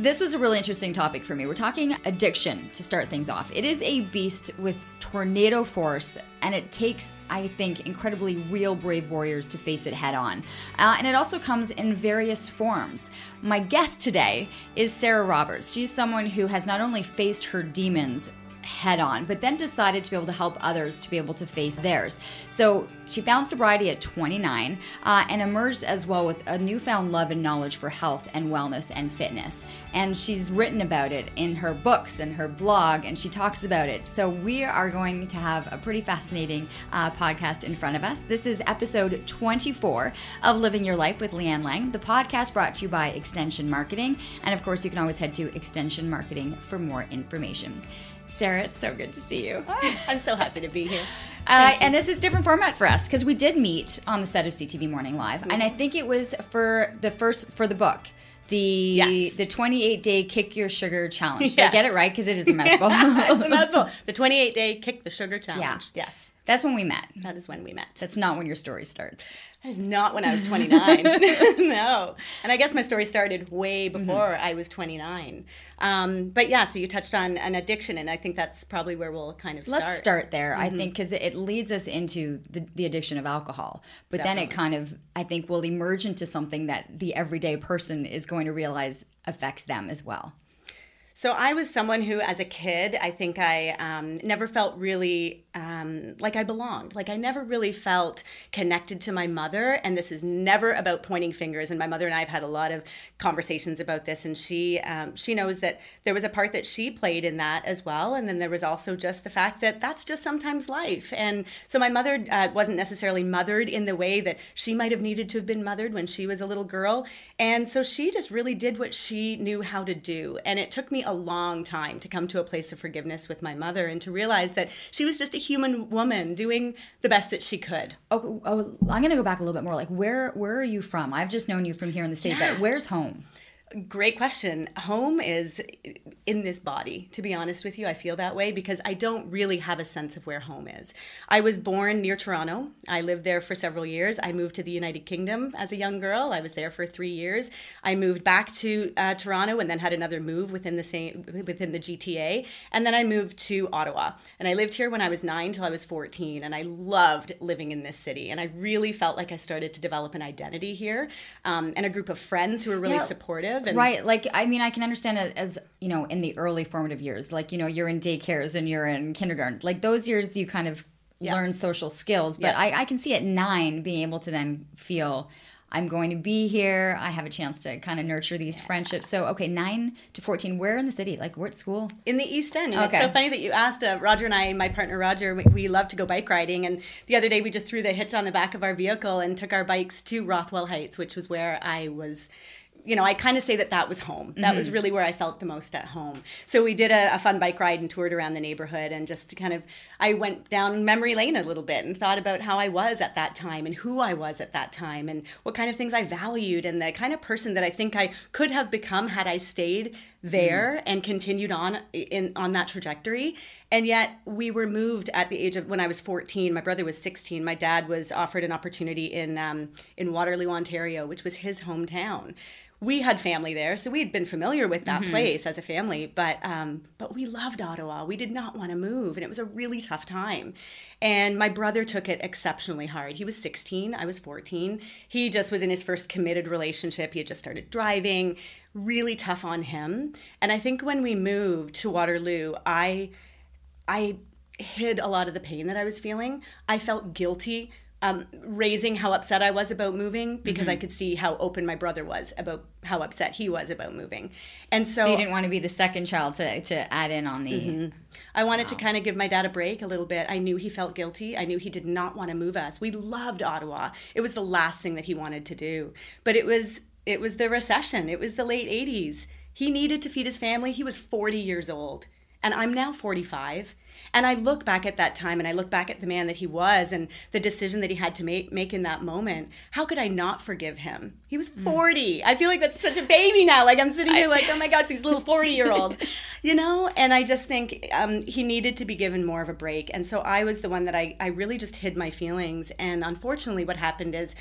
This was a really interesting topic for me. We're talking addiction to start things off. It is a beast with tornado force, and it takes, I think, incredibly real brave warriors to face it head on. Uh, and it also comes in various forms. My guest today is Sarah Roberts. She's someone who has not only faced her demons head on, but then decided to be able to help others to be able to face theirs. So she found sobriety at 29 uh, and emerged as well with a newfound love and knowledge for health and wellness and fitness. And she's written about it in her books and her blog, and she talks about it. So we are going to have a pretty fascinating uh, podcast in front of us. This is episode 24 of Living Your Life with Leanne Lang, the podcast brought to you by Extension Marketing. And of course, you can always head to Extension Marketing for more information. Sarah, it's so good to see you. I'm so happy to be here. Uh, and this is different format for us because we did meet on the set of CTV Morning Live, mm-hmm. and I think it was for the first for the book. The yes. the 28 day kick your sugar challenge. Yes. Did I get it right? Because it is a mouthful. it's a mouthful. The 28 day kick the sugar challenge. Yeah. Yes. That's when we met. That is when we met. That's not when your story starts. That is not when I was 29. no. And I guess my story started way mm-hmm. before mm-hmm. I was 29. Um, but yeah, so you touched on an addiction, and I think that's probably where we'll kind of start. Let's start there, mm-hmm. I think, because it leads us into the, the addiction of alcohol. But Definitely. then it kind of, I think, will emerge into something that the everyday person is going to realize affects them as well. So I was someone who, as a kid, I think I um, never felt really um, like I belonged. Like I never really felt connected to my mother. And this is never about pointing fingers. And my mother and I have had a lot of conversations about this. And she um, she knows that there was a part that she played in that as well. And then there was also just the fact that that's just sometimes life. And so my mother uh, wasn't necessarily mothered in the way that she might have needed to have been mothered when she was a little girl. And so she just really did what she knew how to do. And it took me a long time to come to a place of forgiveness with my mother and to realize that she was just a human woman doing the best that she could. Oh, oh I'm going to go back a little bit more. Like, where where are you from? I've just known you from here in the state, yeah. but where's home? home. Great question. Home is in this body, to be honest with you. I feel that way because I don't really have a sense of where home is. I was born near Toronto. I lived there for several years. I moved to the United Kingdom as a young girl. I was there for three years. I moved back to uh, Toronto and then had another move within the same within the GTA. And then I moved to Ottawa. And I lived here when I was nine till I was 14. And I loved living in this city. And I really felt like I started to develop an identity here um, and a group of friends who were really yeah. supportive and right like i mean i can understand it as you know in the early formative years like you know you're in daycares and you're in kindergarten like those years you kind of yeah. learn social skills but yeah. I, I can see at nine being able to then feel I'm going to be here. I have a chance to kind of nurture these yeah. friendships. So, okay, nine to 14, where in the city? Like, where at school? In the East End. And okay. it's so funny that you asked. Uh, Roger and I, my partner Roger, we, we, love to go bike riding. And the other day we just threw the hitch on the back of our vehicle and took our bikes to Rothwell Heights, which was where I was you know, I kind of say that that was home. That mm-hmm. was really where I felt the most at home. So we did a, a, fun bike ride and toured around the neighborhood and just kind of, I went down memory lane a little bit and thought about how I was at that time and who I was at that time and what kind of things I valued and the kind of person that I think I could have become had I stayed there mm. and continued on in on that trajectory. And yet we were moved at the age of when I was 14. My brother was 16. My dad was offered an opportunity in um, in Waterloo, Ontario, which was his hometown we had family there, so we had been familiar with that mm-hmm. place as a family. But um, but we loved Ottawa. We did not want to move, and it was a really tough time. And my brother took it exceptionally hard. He was 16, I was 14. He just was in his first committed relationship. He had just started driving. Really tough on him. And I think when we moved to Waterloo, I I hid a lot of the pain that I was feeling. I felt guilty um, raising how upset I was about moving because mm-hmm. I could see how open my brother was about how upset he was about moving. And so, so you didn't want to be the second child to, to add in on the. Mm-hmm. I wanted wow. to kind of give my dad a break a little bit. I knew he felt guilty. I knew he did not want to move us. We loved Ottawa. It was the last thing that he wanted to do. But it was it was the recession. It was the late 80s. He needed to feed his family. He was 40 years old. And I'm now 45. And I look back at that time and I look back at the man that he was and the decision that he had to make, make in that moment. How could I not forgive him? He was 40. Mm. I feel like that's such a baby now. Like I'm sitting here I, like, oh my gosh, these little 40 year old, you know? And I just think um, he needed to be given more of a break. And so I was the one that I, I really just hid my feelings. And unfortunately, what happened is,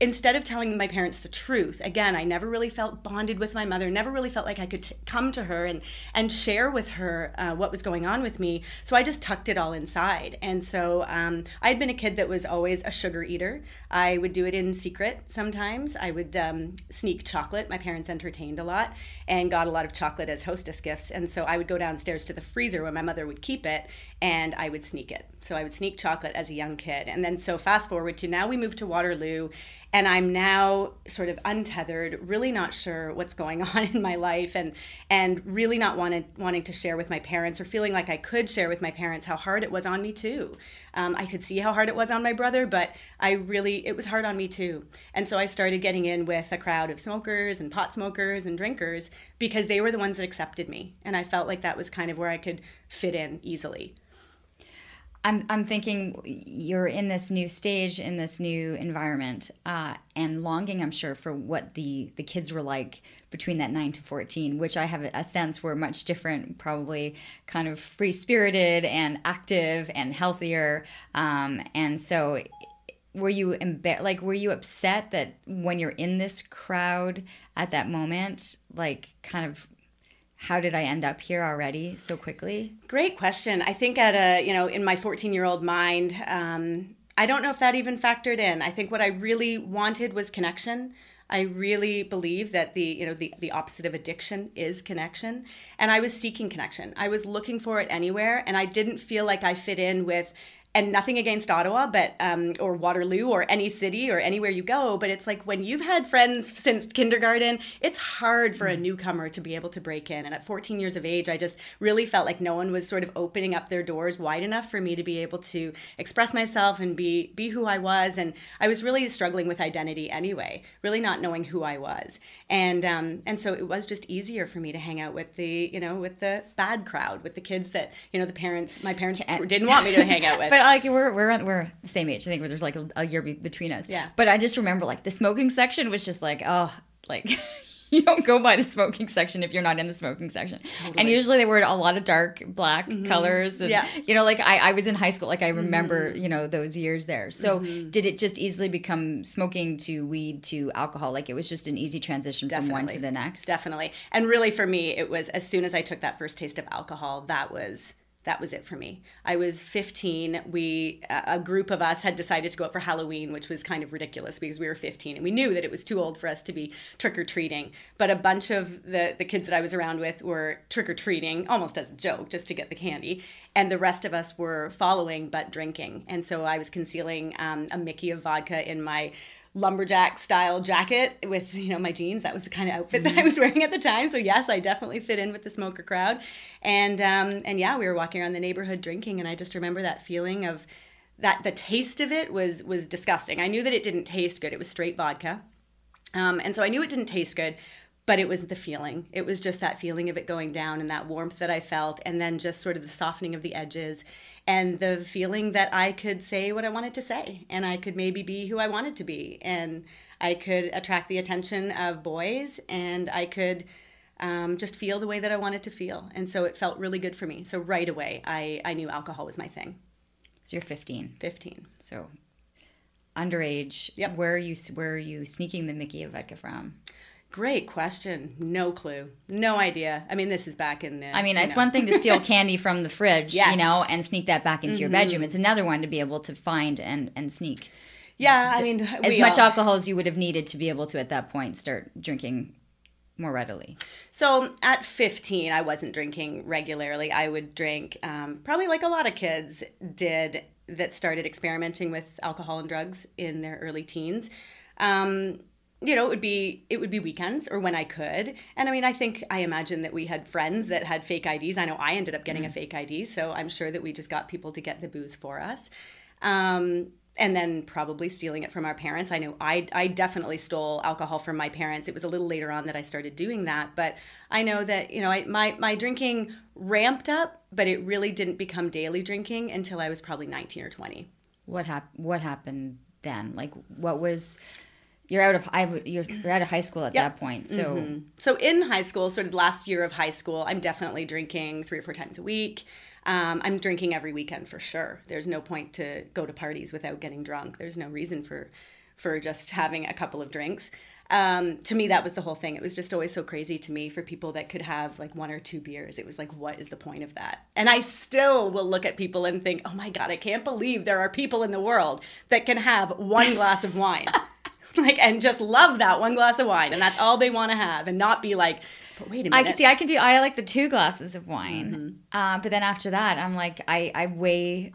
instead of telling my parents the truth again i never really felt bonded with my mother never really felt like i could t- come to her and and share with her uh, what was going on with me. So i just tucked it all inside. And so um, i had been a kid that was always a sugar eater. I would do it in secret sometimes. I would um, sneak chocolate. My parents entertained a lot and got a lot of chocolate as hostess gifts. And so i would go downstairs to the freezer where my mother would keep it and I would sneak it. So I would sneak chocolate as a young kid. And then so fast forward to now we moved to Waterloo and I'm now sort of untethered, really not sure what's going on in my life, and and really not wanted wanting to share with my parents or feeling like I could share with my parents how hard it was on me too. Um, I could see how hard it was on my brother, but I really it was hard on me too. And so I started getting in with a crowd of smokers and pot smokers and drinkers because they were the ones that accepted me, and I felt like that was kind of where I could fit in easily. I'm, I'm thinking you're in this new stage in this new environment uh, and longing i'm sure for what the the kids were like between that 9 to 14 which i have a sense were much different probably kind of free spirited and active and healthier. Um, and so were you embar- like were you upset that when you're in this crowd at that moment like kind of how did I end up here already so quickly? Great question. I think at a, you know, in my 14 year old mind, um, I don't know if that even factored in. I think what I really wanted was connection. I really believe that the you know the the opposite of addiction is connection and I was seeking connection. I was looking for it anywhere and I didn't feel like I fit in with and nothing against Ottawa, but um, or Waterloo or any city or anywhere you go. But it's like when you've had friends since kindergarten, it's hard for a mm. newcomer to be able to break in. And at 14 years of age, I just really felt like no one was sort of opening up their doors wide enough for me to be able to express myself and be be who I was. And I was really struggling with identity anyway, really not knowing who I was. And um, and so it was just easier for me to hang out with the you know with the bad crowd, with the kids that you know the parents my parents didn't want me to hang out with. Like we're we're we're the same age. I think there's like a, a year be- between us. Yeah. But I just remember like the smoking section was just like oh like. you don't go by the smoking section if you're not in the smoking section. Totally. And usually they wear a lot of dark black mm-hmm. colors. And, yeah. You know, like I, I was in high school, like I remember, mm-hmm. you know, those years there. So mm-hmm. did it just easily become smoking to weed to alcohol? Like it was just an easy transition Definitely. from one to the next? Definitely. And really for me, it was as soon as I took that first taste of alcohol, that was that was it for me. I was 15. We, a group of us, had decided to go out for Halloween, which was kind of ridiculous because we were 15 and we knew that it was too old for us to be trick or treating. But a bunch of the, the kids that I was around with were trick or treating almost as a joke, just to get the candy. And the rest of us were following but drinking. And so I was concealing um, a Mickey of vodka in my lumberjack style jacket with you know my jeans. That was the kind of outfit mm-hmm. that i mm-hmm. was wearing at the time. So yes i definitely fit in with the smoker crowd. And um, and yeah we were walking around the neighborhood drinking and i just remember that feeling of that the taste of it was was disgusting. I knew that it didn't taste good. It was straight vodka. Um, and so i knew it didn't taste good but it was the feeling. It was just that feeling of it going down and that warmth that i felt and then just sort of the softening of the edges and the feeling that I could say what I wanted to say and I could maybe be who I wanted to be and I could attract the attention of boys and I could um, just feel the way that I wanted to feel. And so it felt really good for me. So right away, I, I knew alcohol was my thing. So you're 15. 15. So underage. Yep. Where are you where are you sneaking the Mickey of vodka from? Great question. No clue. No idea. I mean, this is back in the. I mean, it's know. one thing to steal candy from the fridge, yes. you know, and sneak that back into mm-hmm. your bedroom. It's another one to be able to find and and sneak. Yeah, I mean, as much all... alcohol as you would have needed to be able to at that point start drinking more readily. So at 15, I wasn't drinking regularly. I would drink, um, probably like a lot of kids did that started experimenting with alcohol and drugs in their early teens. Um, you know, it would be it would be weekends or when I could. And I mean, I think I imagine that we had friends that had fake IDs. I know I ended up getting mm. a fake ID, so I'm sure that we just got people to get the booze for us. Um, and then probably stealing it from our parents. I know I, I definitely stole alcohol from my parents. It was a little later on that I started doing that, but I know that you know I, my my drinking ramped up, but it really didn't become daily drinking until I was probably nineteen or twenty. What hap- What happened then? Like, what was? You're out of I, you're, you're out of high school at Yep. that point, so Mm-hmm. So in high school, sort of last year of high school, I'm definitely drinking three or four times a week. Um, I'm drinking every weekend for sure. There's no point to go to parties without getting drunk. There's no reason for for just having a couple of drinks. Um, to me, that was the whole thing. It was just always so crazy to me for people that could have like one or two beers. It was like, what is the point of that? And I still will look at people and think, oh my God, I can't believe there are people in the world that can have one glass of wine. like and just love that one glass of wine and that's all they want to have and not be like but wait a minute I can see. I can do. I like the two glasses of wine, Mm-hmm. uh, but then after that, I'm like, I I weigh,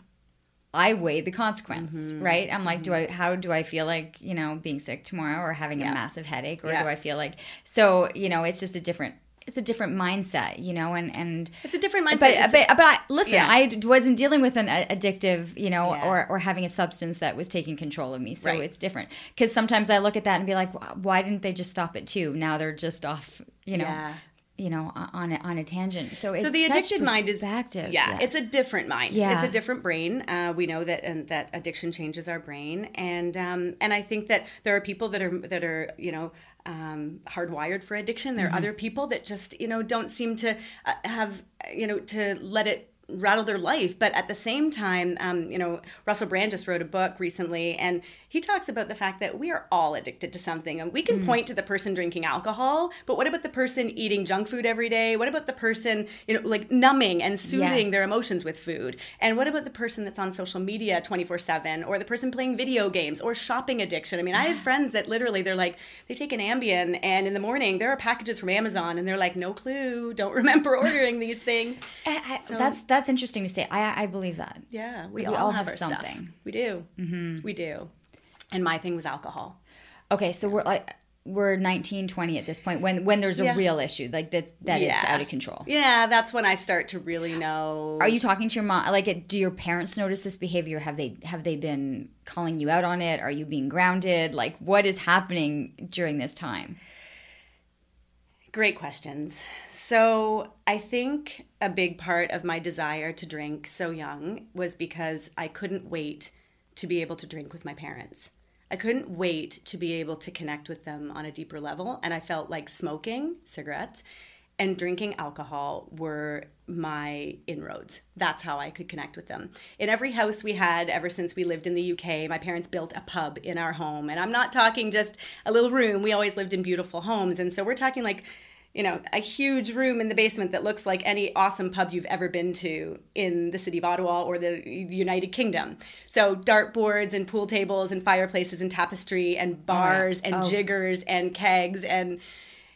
I weigh the consequence, Mm-hmm. right? I'm like, do I? How do I feel like you know being sick tomorrow or having Yeah. a massive headache, or Yeah. do I feel like so? You know, it's just a different. It's a different mindset, you know, and and it's a different mindset but It's- but, but I, listen, Yeah. I wasn't dealing with an addictive, you know, Yeah. or or having a substance that was taking control of me. So Right. it's different because sometimes I look at that and be like, why didn't they just stop it too? Now they're just off, you know, Yeah. You know, on a, on a tangent. So it's so the addicted mind is active yeah, it's a different mind. Yeah. it's a different brain. Uh, we know that and that addiction changes our brain. And um, and i think that there are people that are that are you know um, hardwired for addiction. There are other people that just you know don't seem to uh, have you know to let it rattle their life. But at the same time um, you know russell brand just wrote a book recently and he talks about the fact that we are all addicted to something and we can point to the person drinking alcohol but what about the person eating junk food every day what about the person you know like numbing and soothing Yes. their emotions with food and what about the person that's on social media 24-7 or the person playing video games or shopping addiction i mean i have friends that literally they're like they take an ambien and in the morning there are packages from amazon and they're like no clue don't remember ordering these things I- I- that's that's interesting to say. I I believe that. yeah we, We all, all have, have our stuff. something. we do mm-hmm. we do and my thing was alcohol Okay, so we're like we're 19, 20 at this point when when there's a Yeah. real issue like that that Yeah. out of control. yeah that's when i start to really know Are you talking to your mom? Like, do your parents notice this behavior? Have they have they been calling you out on it? Are you being grounded? Like, what is happening during this time? Great questions. So, I think a big part of my desire to drink so young was because I couldn't wait to be able to drink with my parents. I couldn't wait to be able to connect with them on a deeper level. And I felt like smoking cigarettes and drinking alcohol were my inroads. That's how I could connect with them. In every house we had ever since we lived in the UK, my parents built a pub in our home. And I'm not talking just a little room. We always lived in beautiful homes. And so we're talking like, you know, a huge room in the basement that looks like any awesome pub you've ever been to in the city of Ottawa or the United Kingdom. So dartboards and pool tables and fireplaces and tapestry and bars and Oh. jiggers and kegs and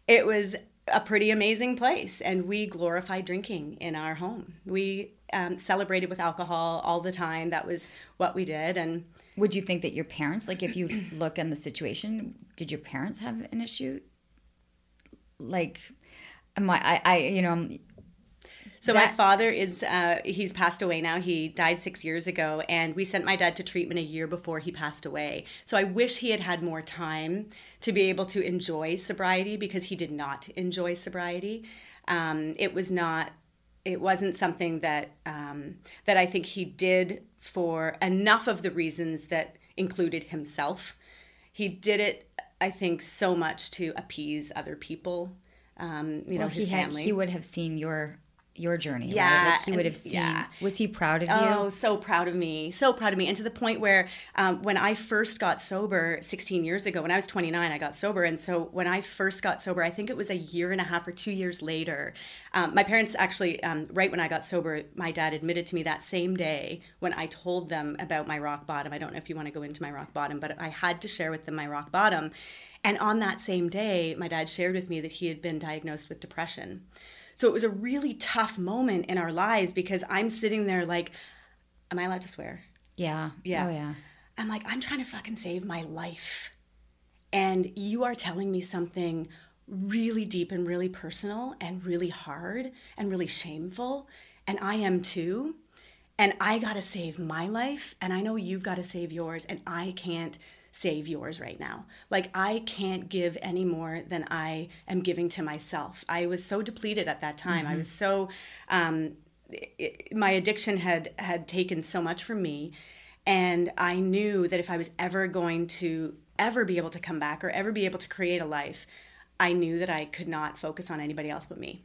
it was a pretty amazing place and we glorified drinking in our home we um, celebrated with alcohol all the time that was what we did and Would you think that your parents, like, if you look in the situation, did your parents have an issue? Like, am I, I, you know, so my father is uh, he's passed away now. He died six years ago and we sent my dad to treatment a year before he passed away. So i wish he had had more time to be able to enjoy sobriety because he did not enjoy sobriety. Um, it was not it wasn't something that um, that I think he did for enough of the reasons that included himself. He did it, I think, so much to appease other people. Um, you know, his he had, family. he would have seen your your journey. right? Yeah, like he would have seen. yeah. Was he proud of you? Oh, so proud of me. So proud of me. And to the point where um, when I first got sober 16 years ago, when I was 29, I got sober. And so when I first got sober, I think it was a year and a half or two years later, um, my parents actually, um, right when I got sober, my dad admitted to me that same day when I told them about my rock bottom. I don't know if you want to go into my rock bottom, but I had to share with them my rock bottom. And on that same day, my dad shared with me that he had been diagnosed with depression. So it was a really tough moment in our lives because I'm sitting there like, am I allowed to swear? Yeah. Oh, yeah. Oh yeah. I'm like, I'm trying to fucking save my life. And you are telling me something really deep and really personal and really hard and really shameful. And I am too. And I got to save my life, and I know you've got to save yours, and I can't save yours right now. Like, I can't give any more than I am giving to myself. I was so depleted at that time. Mm-hmm. I was so, um, it, my addiction had had taken so much from me and i knew that if i was ever going to ever be able to come back or ever be able to create a life i knew that i could not focus on anybody else but me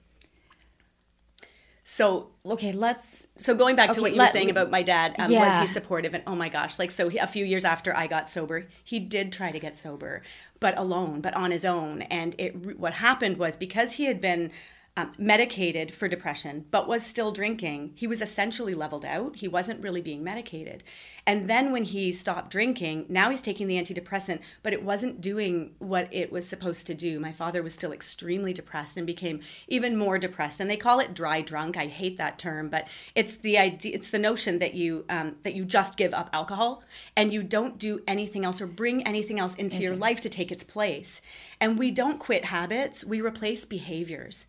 so okay let's so going back okay, to what you let, were saying about my dad um, yeah. was he supportive and oh my gosh like so he, a few years after i got sober he did try to get sober but alone but on his own and it what happened was because he had been um, medicated for depression, but was still drinking. He was essentially leveled out. He wasn't really being medicated. And then when he stopped drinking, now he's taking the antidepressant, but it wasn't doing what it was supposed to do. My father was still extremely depressed and became even more depressed. And they call it dry drunk. I hate that term, but it's the idea. It's the notion that you um, that you just give up alcohol and you don't do anything else or bring anything else into your life to take its place. And we don't quit habits; we replace behaviors.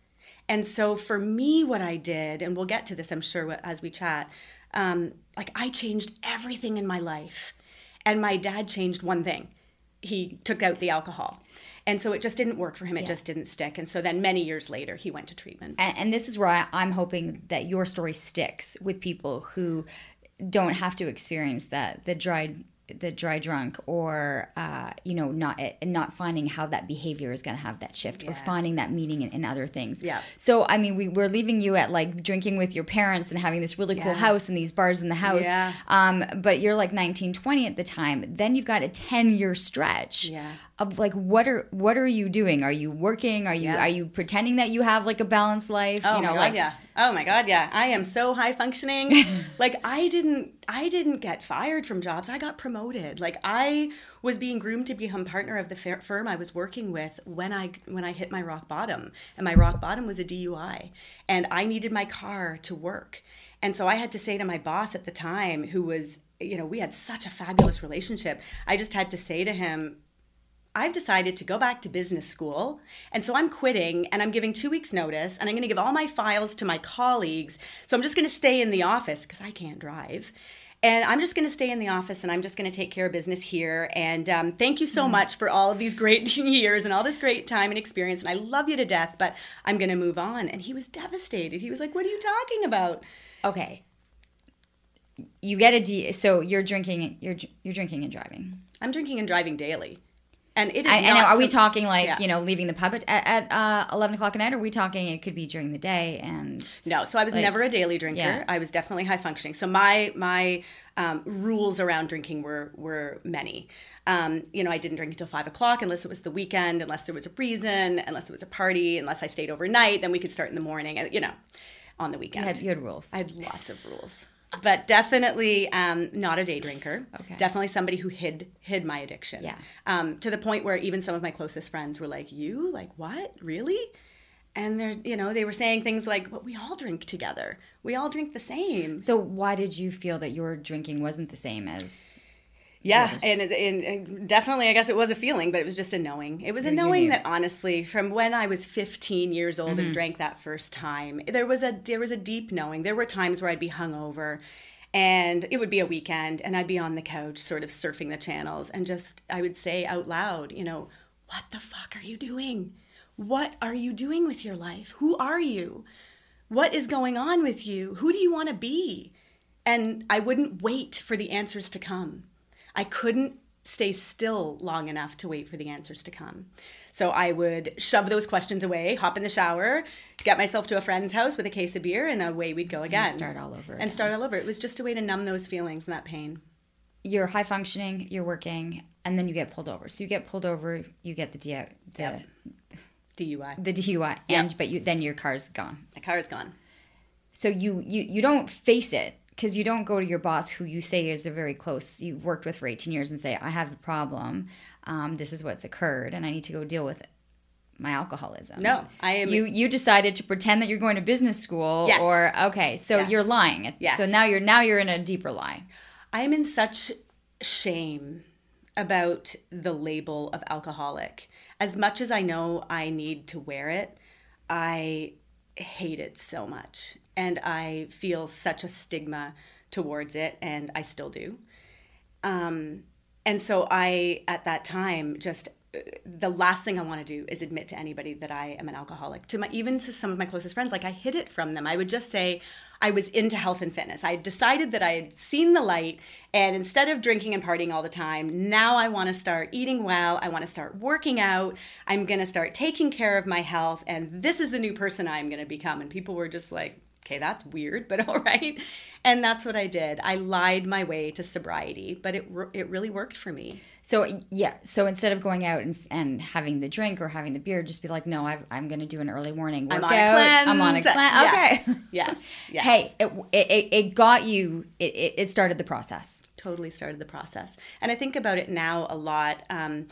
And so for me, what I did, and we'll get to this, I'm sure, as we chat, um, like I changed everything in my life. And my dad changed one thing he took out the alcohol. And so it just didn't work for him. It yeah. just didn't stick. And so then many years later, he went to treatment. And, and this is where I, I'm hoping that your story sticks with people who don't have to experience that the dried the dry drunk or uh, you know not not finding how that behavior is going to have that shift yeah. or finding that meaning in, in, other things yeah so i mean we, we're leaving you at like drinking with your parents and having this really yeah. cool house and these bars in the house yeah. um, but you're like 19 20 at the time then you've got a 10 year stretch yeah of like what are what are you doing? Are you working? Are you yeah. are you pretending that you have like a balanced life? Oh you know my God, like yeah. Oh my god yeah. I am so high functioning. Like i didn't i didn't get fired from jobs. I got promoted. Like i was being groomed to become partner of the firm i was working with when i when i hit my rock bottom. And my rock bottom was a dui and i needed my car to work. And so i had to say to my boss at the time who was you know we had such a fabulous relationship i just had to say to him I've decided to go back to business school. And so I'm quitting and I'm giving two weeks' notice and I'm going to give all my files to my colleagues. So I'm just going to stay in the office because I can't drive. And I'm just going to stay in the office and I'm just going to take care of business here. And um, thank you so mm. much for all of these great years and all this great time and experience. And I love you to death, but I'm going to move on. And he was devastated. He was like, What are you talking about? Okay. You get a D. So you're drinking. You're you're drinking and driving. I'm drinking and driving daily. And it is. I, and are we talking like yeah. you know leaving the pub at, at uh, eleven o'clock at night? Or are we talking it could be during the day? And no, so I was like, never a daily drinker. Yeah. I was definitely high functioning. So my my um, rules around drinking were were many. Um, you know, I didn't drink until five o'clock unless it was the weekend, unless there was a reason, unless it was a party, unless I stayed overnight. Then we could start in the morning. You know, on the weekend. You had, you had rules. I had lots of rules but definitely um, not a day drinker. Okay. Definitely somebody who hid hid my addiction. Yeah. Um, to the point where even some of my closest friends were like, "You like what? Really?" And they're you know they were saying things like, "But we all drink together. We all drink the same." So why did you feel that your drinking wasn't the same as yeah, and, and, and, definitely, I guess it was a feeling, but it was just a knowing. It was a knowing that honestly, from when I was 15 years old mm-hmm. and drank that first time, there was a there was a deep knowing. There were times where I'd be hungover, and it would be a weekend, and I'd be on the couch, sort of surfing the channels, and just I would say out loud, you know, what the fuck are you doing? What are you doing with your life? Who are you? What is going on with you? Who do you want to be? And I wouldn't wait for the answers to come I couldn't stay still long enough to wait for the answers to come. So I would shove those questions away, hop in the shower, get myself to a friend's house with a case of beer, and away we'd go again. And start all over. And start all over. It was just a way to numb those feelings and that pain. You're high functioning, you're working, and then you get pulled over. So you get pulled over, you get the, D- the yep. DUI. The DUI, and yep. but you then your car's gone. The car is gone. So you you you don't face it because you don't go to your boss who you say is a very close you've worked with for 18 years and say i have a problem um, this is what's occurred and i need to go deal with it my alcoholism no i am you you decided to pretend that you're going to business school yes. or okay so yes. you're lying yes. so now you're now you're in a deeper lie i am in such shame about the label of alcoholic as much as i know i need to wear it i hate it so much and I feel such a stigma towards it, and I still do. Um, and so I, at that time, just the last thing I want to do is admit to anybody that I am an alcoholic. To my even to some of my closest friends, like I hid it from them. I would just say I was into health and fitness. I decided that I had seen the light, and instead of drinking and partying all the time, now I want to start eating well. I want to start working out. I'm going to start taking care of my health, and this is the new person I'm going to become. And people were just like, okay, that's weird, but all right. And that's what I did. I lied my way to sobriety, but it it really worked for me. So yeah, so instead of going out and, and having the drink or having the beer, just be like, no, i am going to do an early morning workout. I'm on a cleanse. I'm on a cleanse. Okay. Yes. yes. yes. Hey, it, it, it got you. It, it started the process. Totally started the process, and I think about it now a lot. Um,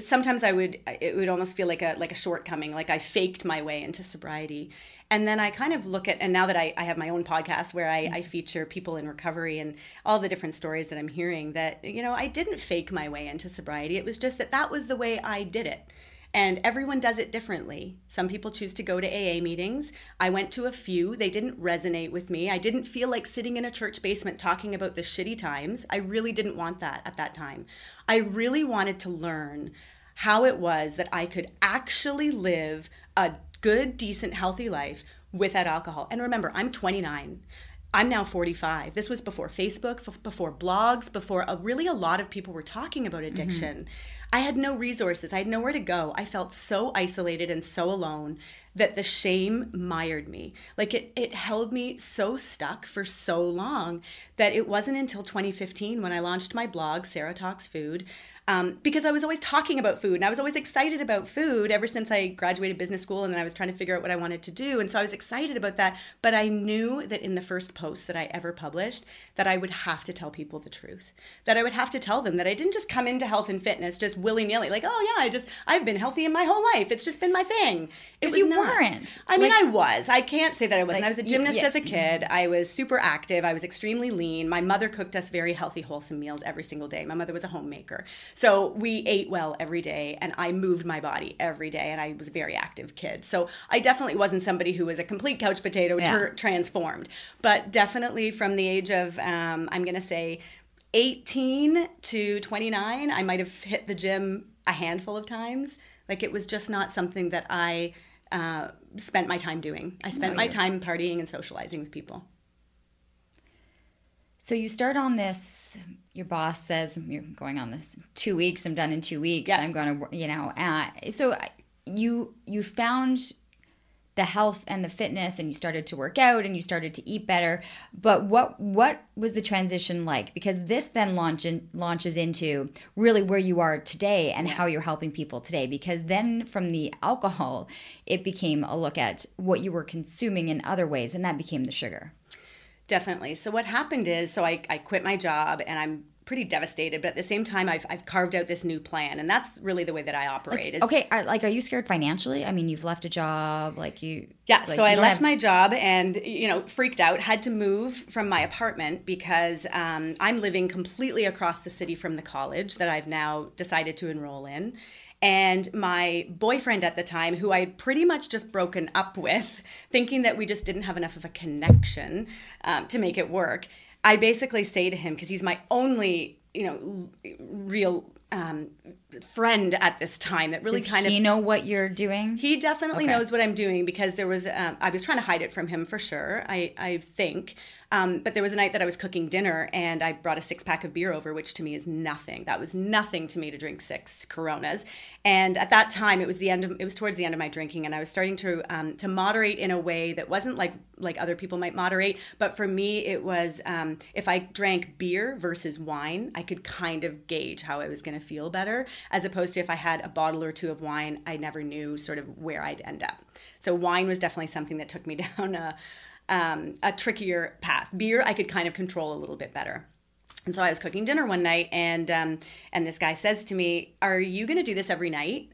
sometimes I would it would almost feel like a like a shortcoming, like I faked my way into sobriety. And then I kind of look at, and now that I, I have my own podcast where I, I mm-hmm. feature people in recovery and all the different stories that I'm hearing, that, you know, I didn't fake my way into sobriety. It was just that that was the way I did it. And everyone does it differently. Some people choose to go to AA meetings. I went to a few. They didn't resonate with me. I didn't feel like sitting in a church basement talking about the shitty times. I really didn't want that at that time. I really wanted to learn how it was that I could actually live a good, decent, healthy life without alcohol. And remember, I'm 29. I'm now 45. This was before Facebook, before blogs, before a, really a lot of people were talking about addiction. Mm-hmm. I had no resources. I had nowhere to go. I felt so isolated and so alone that the shame mired me. Like it, it held me so stuck for so long that it wasn't until 2015 when I launched my blog, Sarah Talks Food, um, because I was always talking about food and I was always excited about food ever since I graduated business school and then I was trying to figure out what I wanted to do. And so I was excited about that. But I knew that in the first post that I ever published, that I would have to tell people the truth. That I would have to tell them that I didn't just come into health and fitness just willy nilly, like, oh yeah, I just, I've been healthy in my whole life. It's just been my thing. It was you not. weren't. I mean, like, I was. I can't say that I wasn't. Like, I was a gymnast yeah. as a kid. I was super active. I was extremely lean. My mother cooked us very healthy, wholesome meals every single day. My mother was a homemaker. So we ate well every day and I moved my body every day and I was a very active kid. So I definitely wasn't somebody who was a complete couch potato yeah. ter- transformed, but definitely from the age of, um, I'm going to say 18 to 29, I might have hit the gym a handful of times. Like it was just not something that I uh, spent my time doing. I spent no, my time partying and socializing with people. So you start on this. Your boss says you're going on this two weeks. I'm done in two weeks. Yeah. I'm going to, you know. Uh, so you you found the health and the fitness and you started to work out and you started to eat better. But what what was the transition like? Because this then launch in, launches into really where you are today and how you're helping people today. Because then from the alcohol it became a look at what you were consuming in other ways and that became the sugar. Definitely. So what happened is, so I, I quit my job and I'm pretty devastated, but at the same time, I've, I've carved out this new plan, and that's really the way that I operate. Like, is, okay, are, like, are you scared financially? I mean, you've left a job, like you. Yeah, like, so I left have... my job and you know freaked out, had to move from my apartment because um, I'm living completely across the city from the college that I've now decided to enroll in, and my boyfriend at the time, who I had pretty much just broken up with, thinking that we just didn't have enough of a connection um, to make it work, I basically say to him, because he's my only, you know, real um, friend at this time that really Does kind of he know what you're doing he definitely okay. knows what i'm doing because there was um, i was trying to hide it from him for sure i i think um, but there was a night that I was cooking dinner and I brought a six pack of beer over, which to me is nothing. That was nothing to me to drink six Coronas. And at that time, it was the end of it was towards the end of my drinking, and I was starting to um, to moderate in a way that wasn't like like other people might moderate, but for me, it was um, if I drank beer versus wine, I could kind of gauge how I was going to feel better, as opposed to if I had a bottle or two of wine, I never knew sort of where I'd end up. So wine was definitely something that took me down a um, a trickier path. Beer, I could kind of control a little bit better. And so I was cooking dinner one night, and um, and this guy says to me, "Are you going to do this every night?"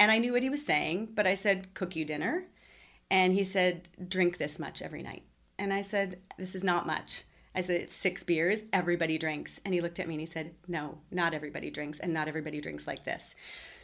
And I knew what he was saying, but I said, "Cook you dinner," and he said, "Drink this much every night." And I said, "This is not much." I said, It's six beers, everybody drinks. And he looked at me and he said, No, not everybody drinks, and not everybody drinks like this.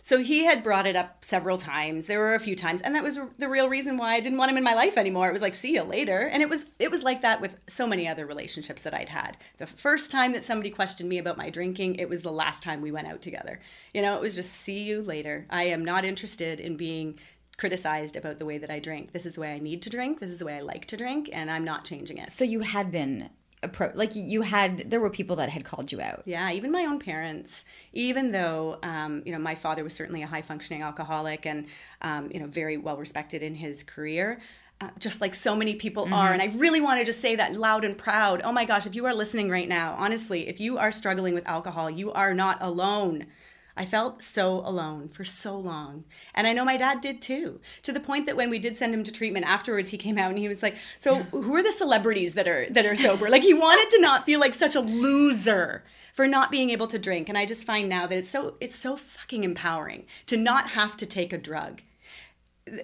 So he had brought it up several times. There were a few times, and that was the real reason why I didn't want him in my life anymore. It was like, see you later. And it was it was like that with so many other relationships that I'd had. The first time that somebody questioned me about my drinking, it was the last time we went out together. You know, it was just see you later. I am not interested in being criticized about the way that I drink. This is the way I need to drink. This is the way I like to drink, and I'm not changing it. So you had been approach like you had there were people that had called you out. Yeah even my own parents even though um, you know my father was certainly a high functioning alcoholic and um, you know very well respected in his career uh, just like so many people mm-hmm. are and i really wanted to say that loud and proud. Oh my gosh if you are listening right now honestly if you are struggling with alcohol you are not alone I felt so alone for so long. And I know my dad did too, to the point that when we did send him to treatment afterwards, he came out and he was like, So who are the celebrities that are that are sober? like he wanted to not feel like such a loser for not being able to drink. And I just find now that it's so it's so fucking empowering to not have to take a drug.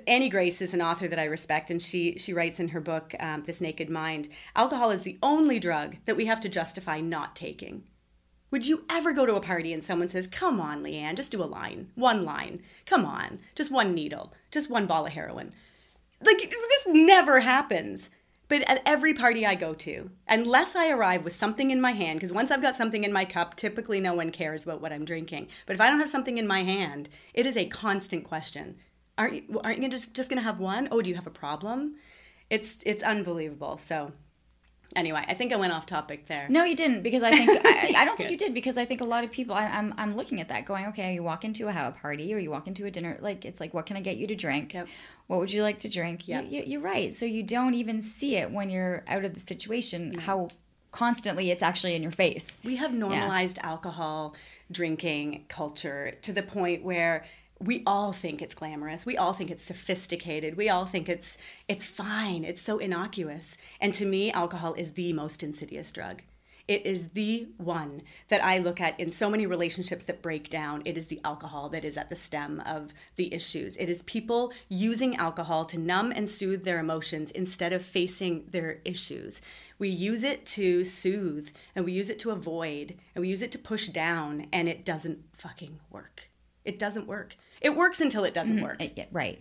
Annie Grace is an author that I respect, and she she writes in her book, um, "This Naked Mind." Alcohol is the only drug that we have to justify not taking. Would you ever go to a party and someone says, Come on, Leanne, just do a line, one line, come on, just one needle, just one ball of heroin? Like, this never happens. But at every party I go to, unless I arrive with something in my hand, because once I've got something in my cup, typically no one cares about what I'm drinking. But if I don't have something in my hand, it is a constant question. Aren't you, aren't you just, just going to have one? Oh, do you have a problem? It's, it's unbelievable. So anyway, I think I went off topic there. No, you didn't because I think I, I don't think you did because I think a lot of people. I, am I'm, I'm looking at that going, okay, you walk into a party or you walk into a dinner, like it's like, what can I get you to drink? Yep. What would you like to drink? Yep. You, you, are right. So you don't even see it when you're out of the situation. How constantly it's actually in your face. We have normalized yeah. alcohol drinking culture to the point where we all think it's glamorous. We all think it's sophisticated. We all think it's it's fine. It's so innocuous. And to me, alcohol is the most insidious drug. It is the one that I look at in so many relationships that break down. It is the alcohol that is at the stem of the issues. It is people using alcohol to numb and soothe their emotions instead of facing their issues. We use it to soothe and we use it to avoid and we use it to push down, and it doesn't fucking work. It doesn't work. It works until it doesn't mm-hmm. work. It, yeah, right.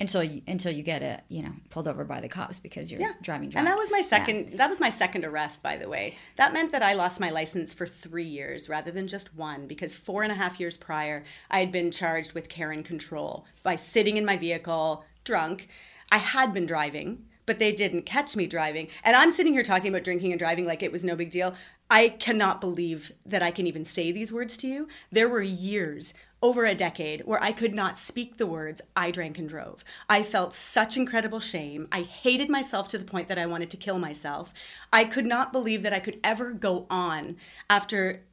Until you until you get it, you know, pulled over by the cops because you're yeah. driving drunk. And that was my second yeah. that was my second arrest, by the way. That meant that I lost my license for three years rather than just one, because four and a half years prior I had been charged with care and control by sitting in my vehicle drunk. I had been driving, but they didn't catch me driving. And I'm sitting here talking about drinking and driving like it was no big deal. I cannot believe that I can even say these words to you. There were years over a decade where I could not speak the words I drank and drove. I felt such incredible shame. I hated myself to the point that I wanted to kill myself. I could not believe that I could ever go on after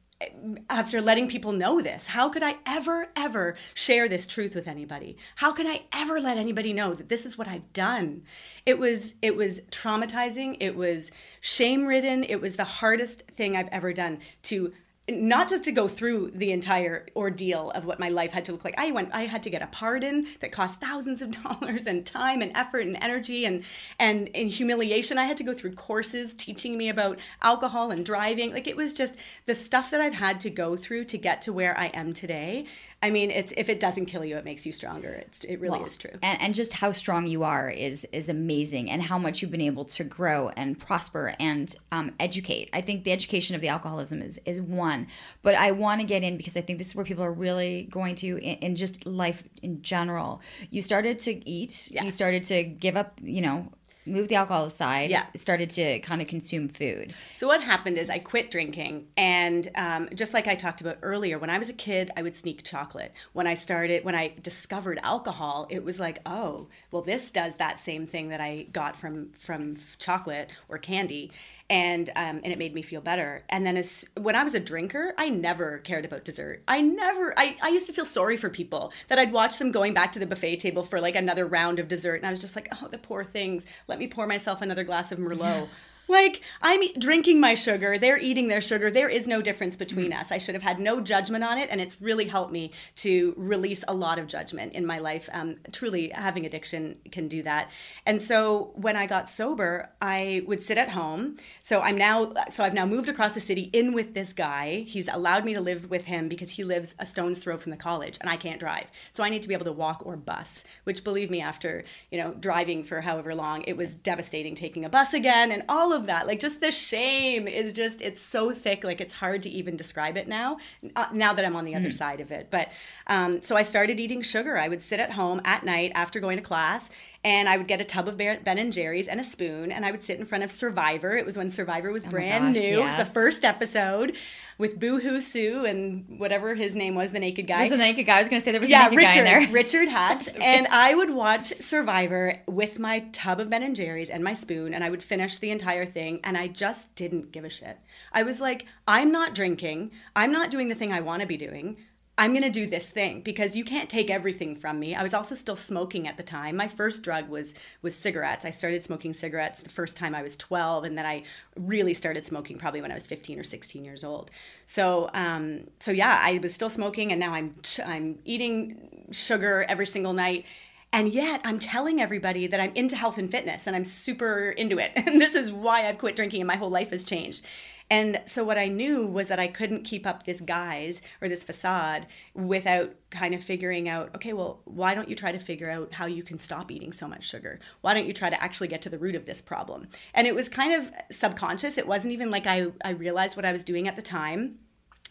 after letting people know this how could i ever ever share this truth with anybody how could i ever let anybody know that this is what i've done it was it was traumatizing it was shame ridden it was the hardest thing i've ever done to not just to go through the entire ordeal of what my life had to look like. I went I had to get a pardon that cost thousands of dollars and time and effort and energy and and in humiliation. I had to go through courses teaching me about alcohol and driving. Like it was just the stuff that I've had to go through to get to where I am today I mean, it's if it doesn't kill you, it makes you stronger. It's it really well, is true. And, and just how strong you are is is amazing, and how much you've been able to grow and prosper and um, educate. I think the education of the alcoholism is is one, but I want to get in because I think this is where people are really going to in, in just life in general. You started to eat. Yes. You started to give up. You know moved the alcohol aside, yeah. started to kind of consume food. So what happened is I quit drinking, and um, just like I talked about earlier, when I was a kid, I would sneak chocolate. When I started, when I discovered alcohol, it was like, oh, well, this does that same thing that I got from from chocolate or candy, and um, and it made me feel better. And then as when I was a drinker, I never cared about dessert. I never. I, I used to feel sorry for people that I'd watch them going back to the buffet table for like another round of dessert, and I was just like, oh, the poor things. Let me pour myself another glass of Merlot. Like, I'm drinking my sugar, they're eating their sugar. There is no difference between us. I should have had no judgment on it, and it's really helped me to release a lot of judgment in my life. Um, truly, having addiction can do that. And so, when I got sober, I would sit at home. So, I'm now, so I've now moved across the city in with this guy. He's allowed me to live with him because he lives a stone's throw from the college, and I can't drive. So, I need to be able to walk or bus, which, believe me, after, you know, driving for however long, it was devastating taking a bus again and all of that. Like just the shame is just it's so thick. Like it's hard to even describe it now. Uh, now that I'm on the other side of it, but um, so I started eating sugar. I would sit at home at night after going to class, and I would get a tub of Ben and Jerry's and a spoon, and I would sit in front of Survivor. It was when Survivor was brand gosh, new. It was the first episode with Boo Hoo Sue and whatever his name was, the naked guy There's a naked guy. I was going to say there was yeah, a naked Richard, guy in there. Richard Hatch, and I would watch Survivor with my tub of Ben and Jerry's and my spoon, and I would finish the entire thing, and I just didn't give a shit. I was like, I'm not drinking. I'm not doing the thing I want to be doing. I'm going to do this thing because you can't take everything from me. I was also still smoking at the time. My first drug was was cigarettes. I started smoking cigarettes the first time I was 12 and then I really started smoking probably when I was 15 or 16 years old. So um so yeah, I was still smoking and now I'm I'm eating sugar every single night. And yet, I'm telling everybody that I'm into health and fitness and I'm super into it. And this is why I've quit drinking and my whole life has changed. And so, what I knew was that I couldn't keep up this guise or this facade without kind of figuring out okay, well, why don't you try to figure out how you can stop eating so much sugar? Why don't you try to actually get to the root of this problem? And it was kind of subconscious. It wasn't even like I, I realized what I was doing at the time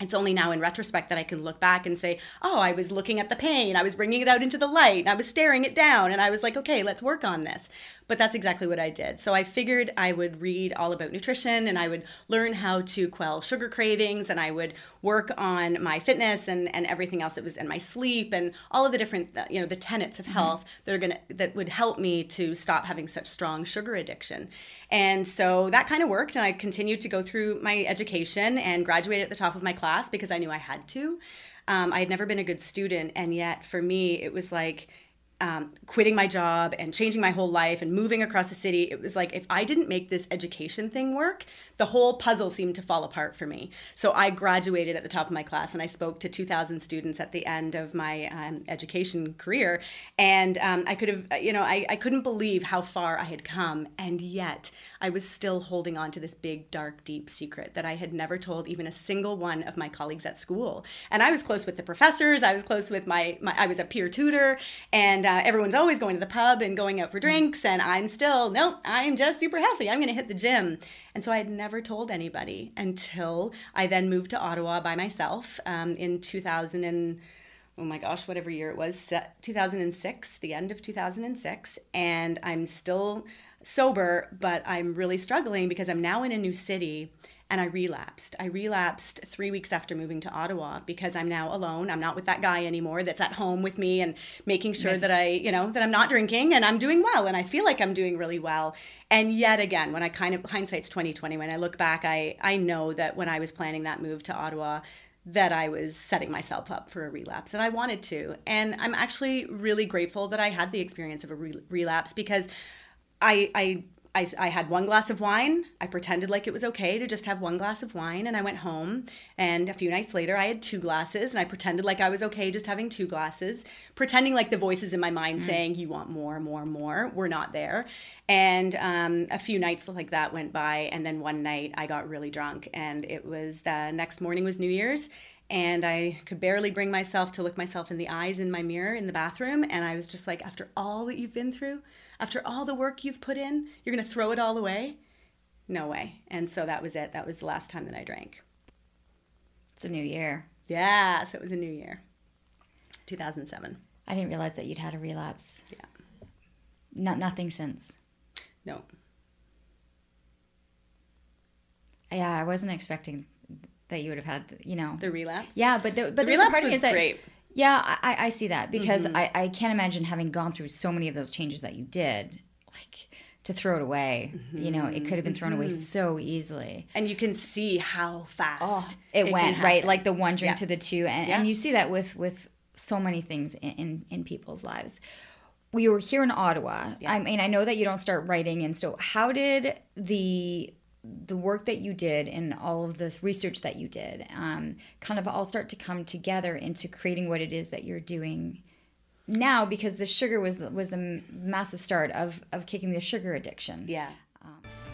it's only now in retrospect that I can look back and say, oh, I was looking at the pain, I was bringing it out into the light, I was staring it down, and I was like, okay, let's work on this. But that's exactly what I did. So I figured I would read all about nutrition and I would learn how to quell sugar cravings and I would work on my fitness and, and everything else that was in my sleep and all of the different, uh, you know, the tenets of health that are going to, that would help me to stop having such strong sugar addiction. And so that kind of worked. And I continued to go through my education and graduated at the top of my class because I knew I had to. Um, I had never been a good student. And yet for me, it was like, um, quitting my job and changing my whole life and moving across the city, it was like if I didn't make this education thing work, the whole puzzle seemed to fall apart for me. So I graduated at the top of my class and I spoke to 2,000 students at the end of my um, education career. And um, I could have, you know, I, I couldn't believe how far I had come. And yet I was still holding on to this big, dark, deep secret that I had never told even a single one of my colleagues at school. And I was close with the professors, I was close with my, my I was a peer tutor, and uh, everyone's always going to the pub and going out for drinks. And I'm still, nope, I'm just super healthy. I'm going to hit the gym. And so I had never told anybody until I then moved to Ottawa by myself um, in 2000 and oh my gosh, whatever year it was, 2006, the end of 2006. And I'm still sober, but I'm really struggling because I'm now in a new city and I relapsed. I relapsed three weeks after moving to Ottawa because I'm now alone. I'm not with that guy anymore that's at home with me and making sure that I, you know, that I'm not drinking and I'm doing well and I feel like I'm doing really well. And yet again, when I kind of hindsight's 2020, when I look back, I I know that when I was planning that move to Ottawa, that I was setting myself up for a relapse and I wanted to. And I'm actually really grateful that I had the experience of a re- relapse because I, I I, I had one glass of wine. I pretended like it was okay to just have one glass of wine. And I went home. And a few nights later, I had two glasses. And I pretended like I was okay just having two glasses, pretending like the voices in my mind saying, You want more, more, more, were not there. And um, a few nights like that went by. And then one night, I got really drunk. And it was the next morning was New Year's and I could barely bring myself to look myself in the eyes in my mirror in the bathroom. And I was just like, after all that you've been through, after all the work you've put in, you're going to throw it all away? No way. And so that was it. That was the last time that I drank. It's a new year. Yeah, so it was a new year. 2007. I didn't realize that you'd had a relapse. Yeah. Not nothing since. No. Yeah, I wasn't expecting that you would have had, you know. The relapse? Yeah, but the, but The relapse part was is that- great. Yeah, I, I- see that because Mm-hmm. I, I can't imagine having gone through so many of those changes that you did, like to throw it away. You know, it could have been thrown away Mm-hmm. so easily. And you can see how fast Oh, it, can went right, like the one drink Yeah. to the two, and, Yeah. and you see that with with so many things in in, in people's lives. We were here in Ottawa. I mean, I know that you don't start writing, and so how did the the work that you did and all of this research that you did um, kind of all start to come together into creating what it is that you're doing now because the sugar was was the massive start of of kicking the sugar addiction Yeah.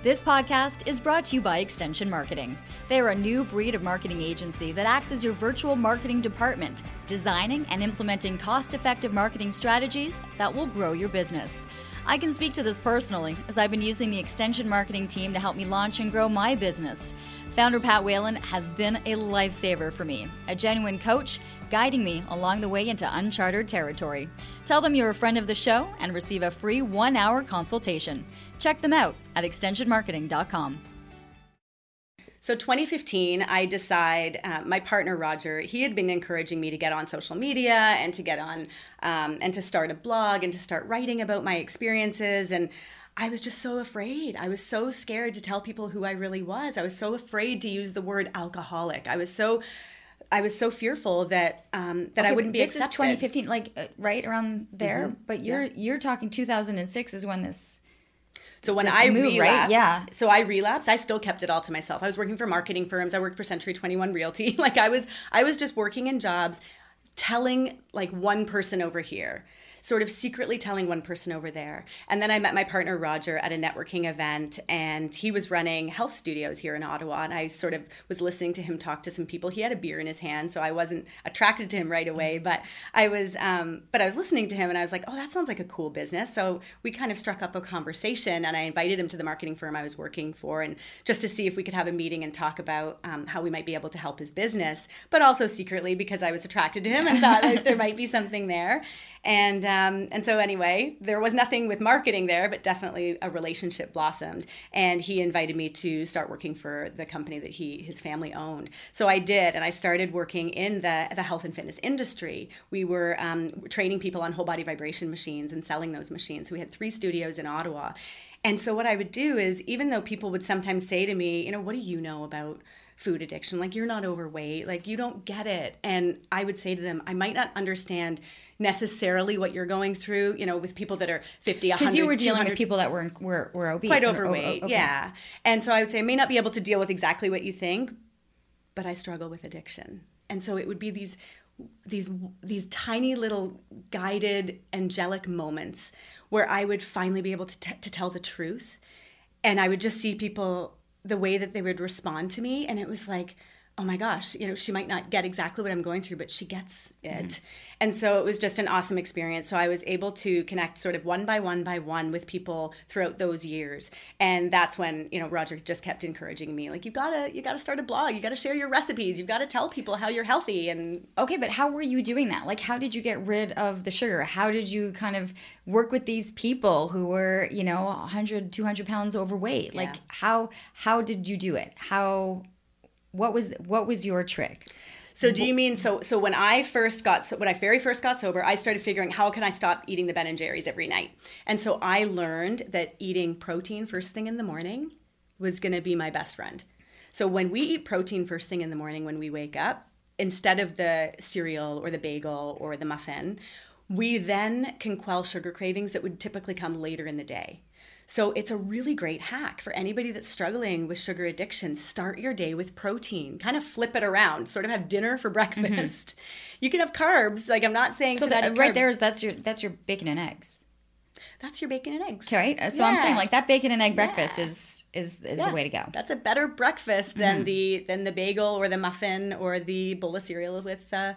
this podcast is brought to you by Extension Marketing. They are a new breed of marketing agency that acts as your virtual marketing department, designing and implementing cost effective marketing strategies that will grow your business. I can speak to this personally, as I've been using the Extension Marketing team to help me launch and grow my business. Founder Pat Whalen has been a lifesaver for me, a genuine coach guiding me along the way into uncharted territory. Tell them you're a friend of the show and receive a free one hour consultation. Check them out at extensionmarketing.com. So 2015, I decide. Uh, my partner Roger, he had been encouraging me to get on social media and to get on um, and to start a blog and to start writing about my experiences. And I was just so afraid. I was so scared to tell people who I really was. I was so afraid to use the word alcoholic. I was so. I was so fearful that um, that I wouldn't be this accepted. is 2015, like uh, right around there. But you're you're talking 2006 is when this. So when I move, right? relapsed, Yeah. So I relapsed. I still kept it all to myself. I was working for marketing firms. I worked for Century Twenty One Realty. Like I was, I was just working in jobs, telling like one person over here, sort of secretly telling one person over there. And then I met my partner Roger at a networking event, and he was running health studios here in Ottawa. And I sort of was listening to him talk to some people. He had a beer in his hand, so I wasn't attracted to him right away. But I was, um, but I was listening to him, and I was like, oh, that sounds like a cool business. So we kind of struck up a conversation, and I invited him to the marketing firm I was working for, and just to see if we could have a meeting and talk about um, how we might be able to help his business, but also secretly because I was attracted to him and thought there might be something there. And um, and so anyway, there was nothing with marketing there, but definitely a relationship blossomed. And he invited me to start working for the company that he his family owned. So I did, and I started working in the the health and fitness industry. We were um, training people on whole body vibration machines and selling those machines. So we had three studios in Ottawa. And so what I would do is, even though people would sometimes say to me, you know, what do you know about food addiction? Like you're not overweight, like you don't get it. And I would say to them, I might not understand necessarily what you're going through, you know, with people that are 50, 100, Because you were dealing 200 with people that were were, were obese, quite and- oh, oh, overweight. Yeah. And so I would say I may not be able to deal with exactly what you think, but I struggle with addiction. And so it would be these these these tiny little guided angelic moments where I would finally be able to, t- to tell the truth and I would just see people the way that they would respond to me and it was like oh my gosh you know she might not get exactly what i'm going through but she gets it mm-hmm. and so it was just an awesome experience so i was able to connect sort of one by one by one with people throughout those years and that's when you know roger just kept encouraging me like you gotta you gotta start a blog you gotta share your recipes you've got to tell people how you're healthy and Okay, but how were you doing that? Like, how did you get rid of the sugar? How did you kind of work with these people who were, you know, 100, 200 pounds overweight? Like, Yeah. how how did you do it? How what was what was your trick? So do you mean so so when I first got so when I very first got sober, I started figuring how can I stop eating the Ben and Jerry's every night. And so I learned that eating protein first thing in the morning was going to be my best friend. So when we eat protein first thing in the morning when we wake up, instead of the cereal or the bagel or the muffin, we then can quell sugar cravings that would typically come later in the day. So it's a really great hack for anybody that's struggling with sugar addiction. Start your day with protein. Kind of flip it around. Sort of have dinner for breakfast. You can have carbs. Like I'm not saying So to that, eat right there is that's your that's your bacon and eggs. That's your bacon and eggs. Okay, right? So I'm saying like that bacon and egg breakfast Yeah. is is is Yeah. the way to go. That's a better breakfast than Mm-hmm. the than the bagel or the muffin or the bowl of cereal with uh,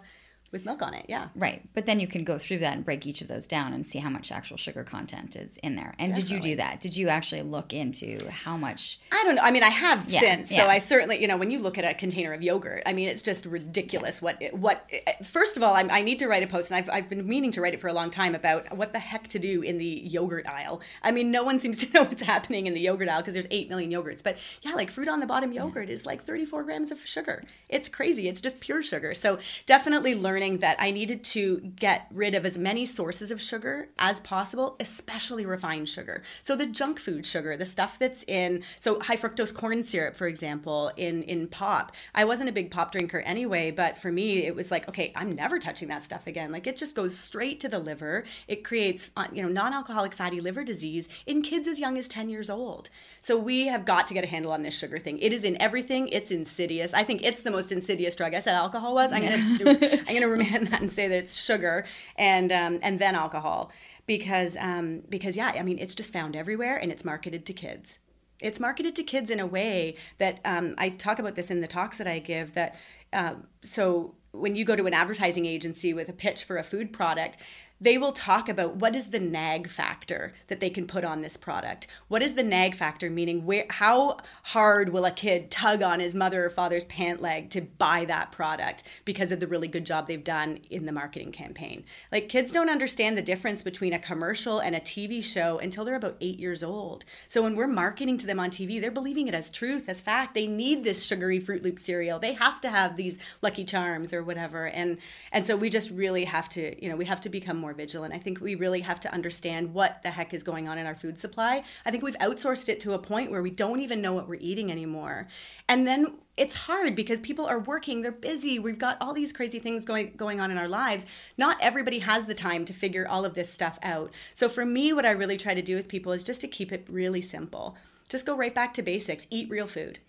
with milk on it. Yeah. Right. But then you can go through that and break each of those down and see how much actual sugar content is in there. And did you do that? Did you actually look into how much I don't know. I mean, I have Yeah, since. yeah. So I certainly, you know, when you look at a container of yogurt, I mean, it's just ridiculous. What, it- what? First of all, I'm, I need to write a post, and I've, I've been meaning to write it for a long time about what the heck to do in the yogurt aisle. I mean, no one seems to know what's happening in the yogurt aisle because there's eight million yogurts. But yeah, like fruit on the bottom yogurt is like 34 grams of sugar. It's crazy. It's just pure sugar. So definitely learning learning that I needed to get rid of as many sources of sugar as possible, especially refined sugar. So the junk food sugar, the stuff that's in so high fructose corn syrup, for example, in in pop. I wasn't a big pop drinker anyway, but for me, it was like, okay, I'm never touching that stuff again. Like it just goes straight to the liver. It creates uh, you know non-alcoholic fatty liver disease in kids as young as 10 years old. So we have got to get a handle on this sugar thing. It is in everything. It's insidious. I think it's the most insidious drug. I said alcohol was. I'm gonna I'm gonna remand that and say that it's sugar and um, and then alcohol because um, because yeah, I mean it's just found everywhere and it's marketed to kids. It's marketed to kids in a way that um, I talk about this in the talks that I give. That um, so when you go to an advertising agency with a pitch for a food product, they will talk about what is the nag factor that they can put on this product. What is the nag factor meaning where how hard will a kid tug on his mother or father's pant leg to buy that product because of the really good job they've done in the marketing campaign. Like kids don't understand the difference between a commercial and a TV show until they're about 8 years old. So when we're marketing to them on TV, they're believing it as truth, as fact. They need this sugary Froot Loop cereal. They have to have these Lucky Charms or whatever. And and so we just really have to, you know, we have to become more more vigilant. I think we really have to understand what the heck is going on in our food supply. I think we've outsourced it to a point where we don't even know what we're eating anymore. And then it's hard because people are working, they're busy. We've got all these crazy things going going on in our lives. Not everybody has the time to figure all of this stuff out. So for me what I really try to do with people is just to keep it really simple. Just go right back to basics. Eat real food.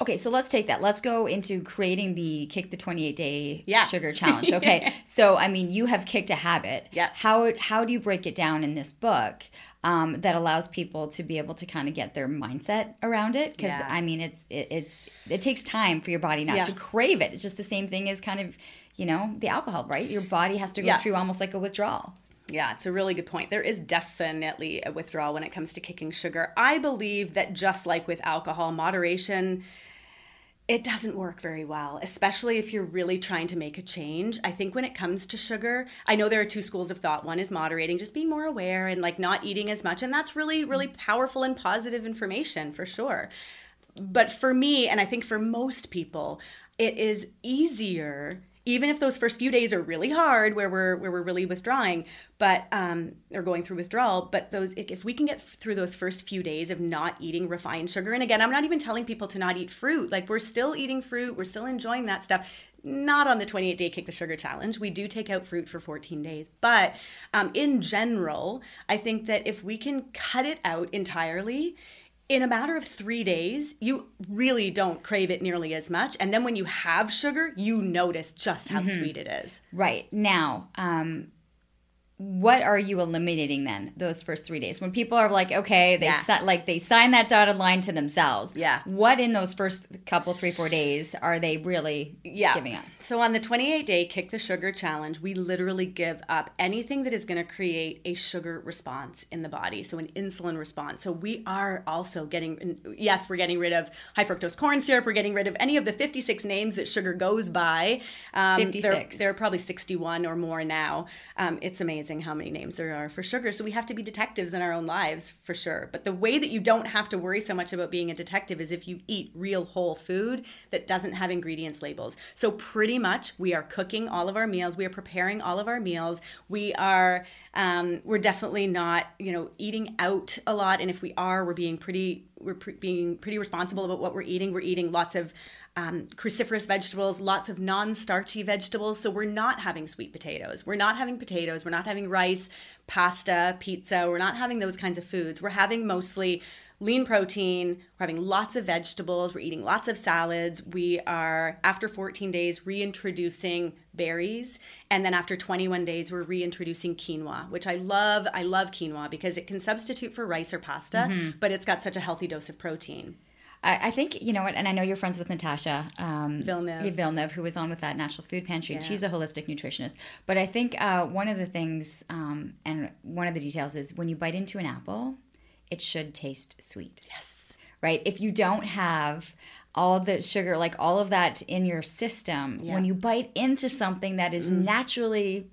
Okay, so let's take that. Let's go into creating the kick the 28 day yeah. sugar challenge. Okay. so I mean, you have kicked a habit. Yeah. How how do you break it down in this book um, that allows people to be able to kind of get their mindset around it? Because Yeah. I mean, it's it, it's it takes time for your body not Yeah. to crave it. It's just the same thing as kind of you know the alcohol, right? Your body has to go Yeah. through almost like a withdrawal. Yeah, it's a really good point. There is definitely a withdrawal when it comes to kicking sugar. I believe that just like with alcohol, moderation it doesn't work very well, especially if you're really trying to make a change. I think when it comes to sugar, I know there are two schools of thought. One is moderating, just being more aware and like not eating as much, and that's really really powerful and positive information for sure. But for me, and I think for most people, it is easier even if those first few days are really hard where we're where we're really withdrawing but um or going through withdrawal but those if we can get through those first few days of not eating refined sugar and again i'm not even telling people to not eat fruit like we're still eating fruit we're still enjoying that stuff not on the 28 day kick the sugar challenge. We do take out fruit for 14 days but um, in general i think that if we can cut it out entirely in a matter of three days, you really don't crave it nearly as much. And then when you have sugar, you notice just how sweet it is. Right. Now, um, what are you eliminating then those first three days when people are like okay they Yeah. si- like they sign that dotted line to themselves Yeah. what in those first couple three four days are they really Yeah. giving up So on the 28 day kick the sugar challenge, we literally give up anything that is going to create a sugar response in the body. So an insulin response. So we are also getting, yes, we're getting rid of high fructose corn syrup. We're getting rid of any of the 56 names that sugar goes by. Um, there- 56. There, are probably 61 or more now. Um, it's amazing how many names there are for sugar. So we have to be detectives in our own lives for sure. But the way that you don't have to worry so much about being a detective is if you eat real whole food that doesn't have ingredients labels. So pretty much we are cooking all of our meals. We are preparing all of our meals. We are um, we're definitely not you know eating out a lot. And if we are, we're being pretty we're pre- being pretty responsible about what we're eating. We're eating lots of um, cruciferous vegetables, lots of non-starchy vegetables. So we're not having sweet potatoes. We're not having potatoes. We're not having rice, pasta, pizza. We're not having those kinds of foods. We're having mostly lean protein. We're having lots of vegetables. We're eating lots of salads. We are, after 14 days, reintroducing berries. And then after 21 days, we're reintroducing quinoa, which I love. I love quinoa because it can substitute for rice or pasta, but it's got such a healthy dose of protein. I, I think you know what, and I know you're friends with Natasha um, Villeneuve. Villeneuve, who was on with that Natural Food Pantry. She's a holistic nutritionist. But I think uh, one of the things, um, and one of the details is when you bite into an apple, it should taste sweet. Yes. right? If you don't have all the sugar, like all of that in your system, Yeah. Mm. when you bite into something that is naturally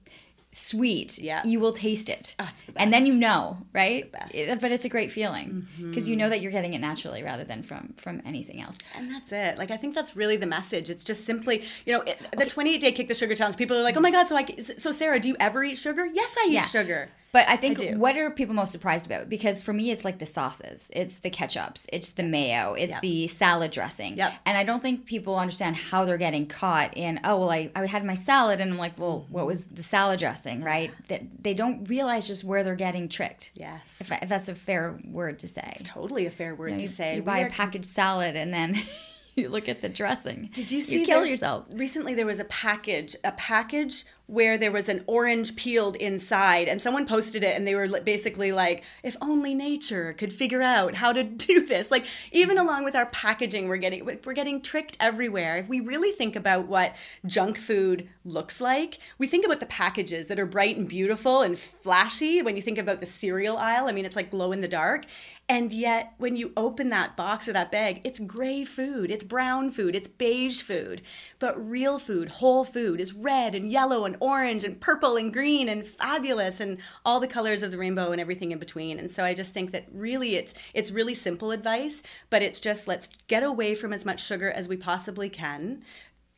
sweet, Yeah. you will taste it. Oh, the And then you know, right? It- but it's a great feeling because you know mm-hmm. that you're getting it naturally rather than from from anything else. And that's it. Like I think that's really the message. It's just simply, you know, it, the 28 day kick the sugar challenge. People are like, "Oh my god, so I so Sarah, do you ever eat sugar?" Yes, I eat Yeah. sugar. But I think I what are people most surprised about? Because for me, it's like the sauces, it's the ketchups, it's the mayo, it's Yep. the salad dressing. Yep. And I don't think people understand how they're getting caught in. Oh well, I, I had my salad, and I'm like, well, what was the salad dressing, right? That they don't realize just where they're getting tricked. Yes. If, if that's a fair word to say. It's totally a fair word You, to say. you buy We a packaged salad and then you look at the dressing. Did you see? You kill yourself. Recently, there was a package, a package where there was an orange peeled inside, and someone posted it, and they were basically like, "If only nature could figure out how to do this." Like, even mm-hmm. along with our packaging, we're getting we're getting tricked everywhere. If we really think about what junk food looks like, we think about the packages that are bright and beautiful and flashy. When you think about the cereal aisle, I mean, it's like glow in the dark. And yet, when you open that box or that bag, it's gray food, it's brown food, it's beige food. But real food, whole food, is red and yellow and orange and purple and green and fabulous and all the colors of the rainbow and everything in between. And so I just think that really it's it's really simple advice, but it's just let's get away from as much sugar as we possibly can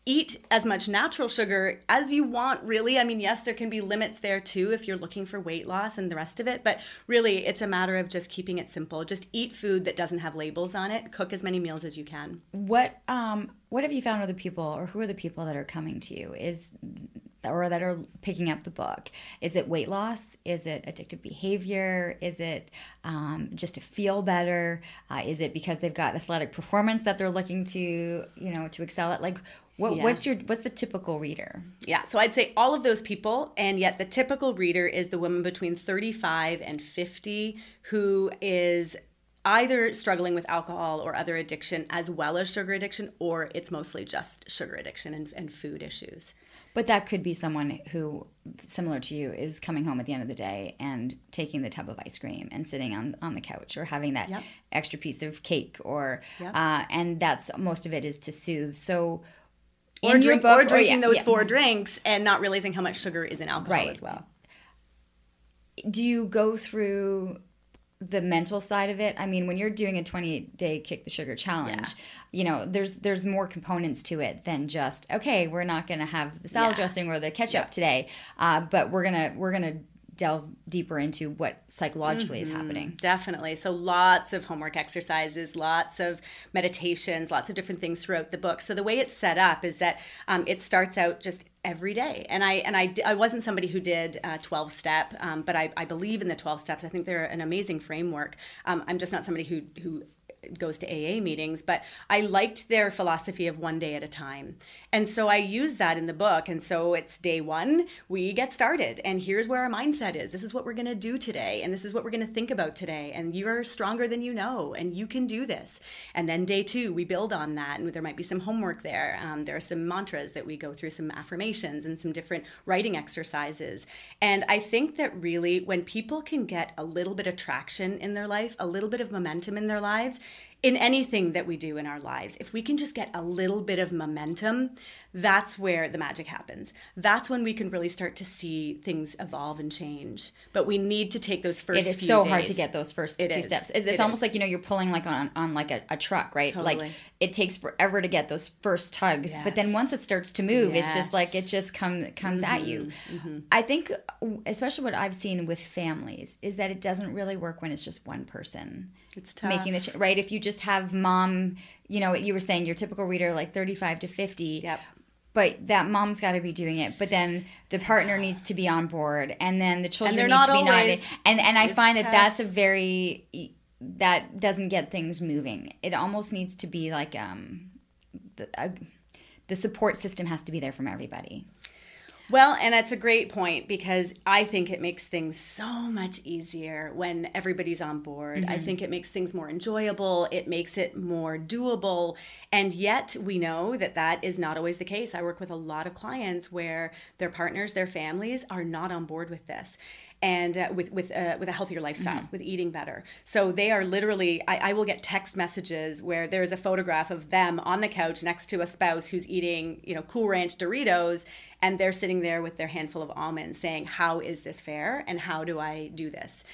eat as much natural sugar as you want really i mean yes there can be limits there too if you're looking for weight loss and the rest of it but really it's a matter of just keeping it simple just eat food that doesn't have labels on it cook as many meals as you can What um what have you found with the people or who are the people that are coming to you? Is or that are picking up the book? Is it weight loss? Is it addictive behavior? Is it um, just to feel better? Uh, is it because they've got athletic performance that they're looking to you know to excel at? Like what Yeah. what's your what's the typical reader? yeah so i'd say all of those people and yet the typical reader is the woman between 35 and 50 who is either struggling with alcohol or other addiction as well as sugar addiction or it's mostly just sugar addiction and, and food issues But that could be someone who, similar to you, is coming home at the end of the day and taking the tub of ice cream and sitting on, on the couch or having that Yep. extra piece of cake or, Yep. uh, and that's most of it is to soothe. So, or, drink, book, or drinking yeah, those yeah. four drinks and not realizing how much sugar is in alcohol Right. as well do you go through the mental side of it i mean when you're doing a 28 day kick the sugar challenge you know there's there's more components to it than just okay we're not going to have the salad Yeah. dressing or the ketchup today uh, but we're gonna we're gonna delve deeper into what psychologically is happening Definitely. So lots of homework exercises, lots of meditations, lots of different things throughout the book. So the way it's set up is that um, it starts out just every day. And I and I, I wasn't somebody who did uh, 12 step, um, but I, I believe in the 12 steps. I think they're an amazing framework. Um, I'm just not somebody who who goes to AA meetings, but I liked their philosophy of one day at a time. And so I use that in the book. And so it's day one, we get started. And here's where our mindset is. This is what we're going to do today. And this is what we're going to think about today. And you're stronger than you know, and you can do this. And then day two, we build on that. And there might be some homework there. Um, there are some mantras that we go through, some affirmations, and some different writing exercises. And I think that really, when people can get a little bit of traction in their life, a little bit of momentum in their lives, in anything that we do in our lives, if we can just get a little bit of momentum, that's where the magic happens. That's when we can really start to see things evolve and change. But we need to take those first it is so hard to get those first It few is. steps it's, it's It almost is. like you know you're pulling like on on like a, a truck right like it takes forever to get those first tugs but then once it starts to move it's just like it just come comes at you Mm-hmm. i think especially what i've seen with families is that it doesn't really work when it's just one person It's tough. making the ch- right? If you just have mom you know you were saying your typical reader like 35 to 50 Yep. but that mom's got to be doing it but then the partner needs to be on board and then the children need to be nodded and and i find that that's a very that doesn't get things moving. It almost needs to be like um the, a, the support system has to be there from everybody Well, and that's a great point because I think it makes things so much easier when everybody's on board. I mm-hmm. think it makes things more enjoyable, it makes it more doable. And yet, we know that that is not always the case. I work with a lot of clients where their partners, their families are not on board with this. And uh, with with uh, with a healthier lifestyle, mm-hmm. with eating better. So they are literally. I, I will get text messages where there is a photograph of them on the couch next to a spouse who's eating, you know, Cool Ranch Doritos, and they're sitting there with their handful of almonds, saying, "How is this fair? And how do I do this?"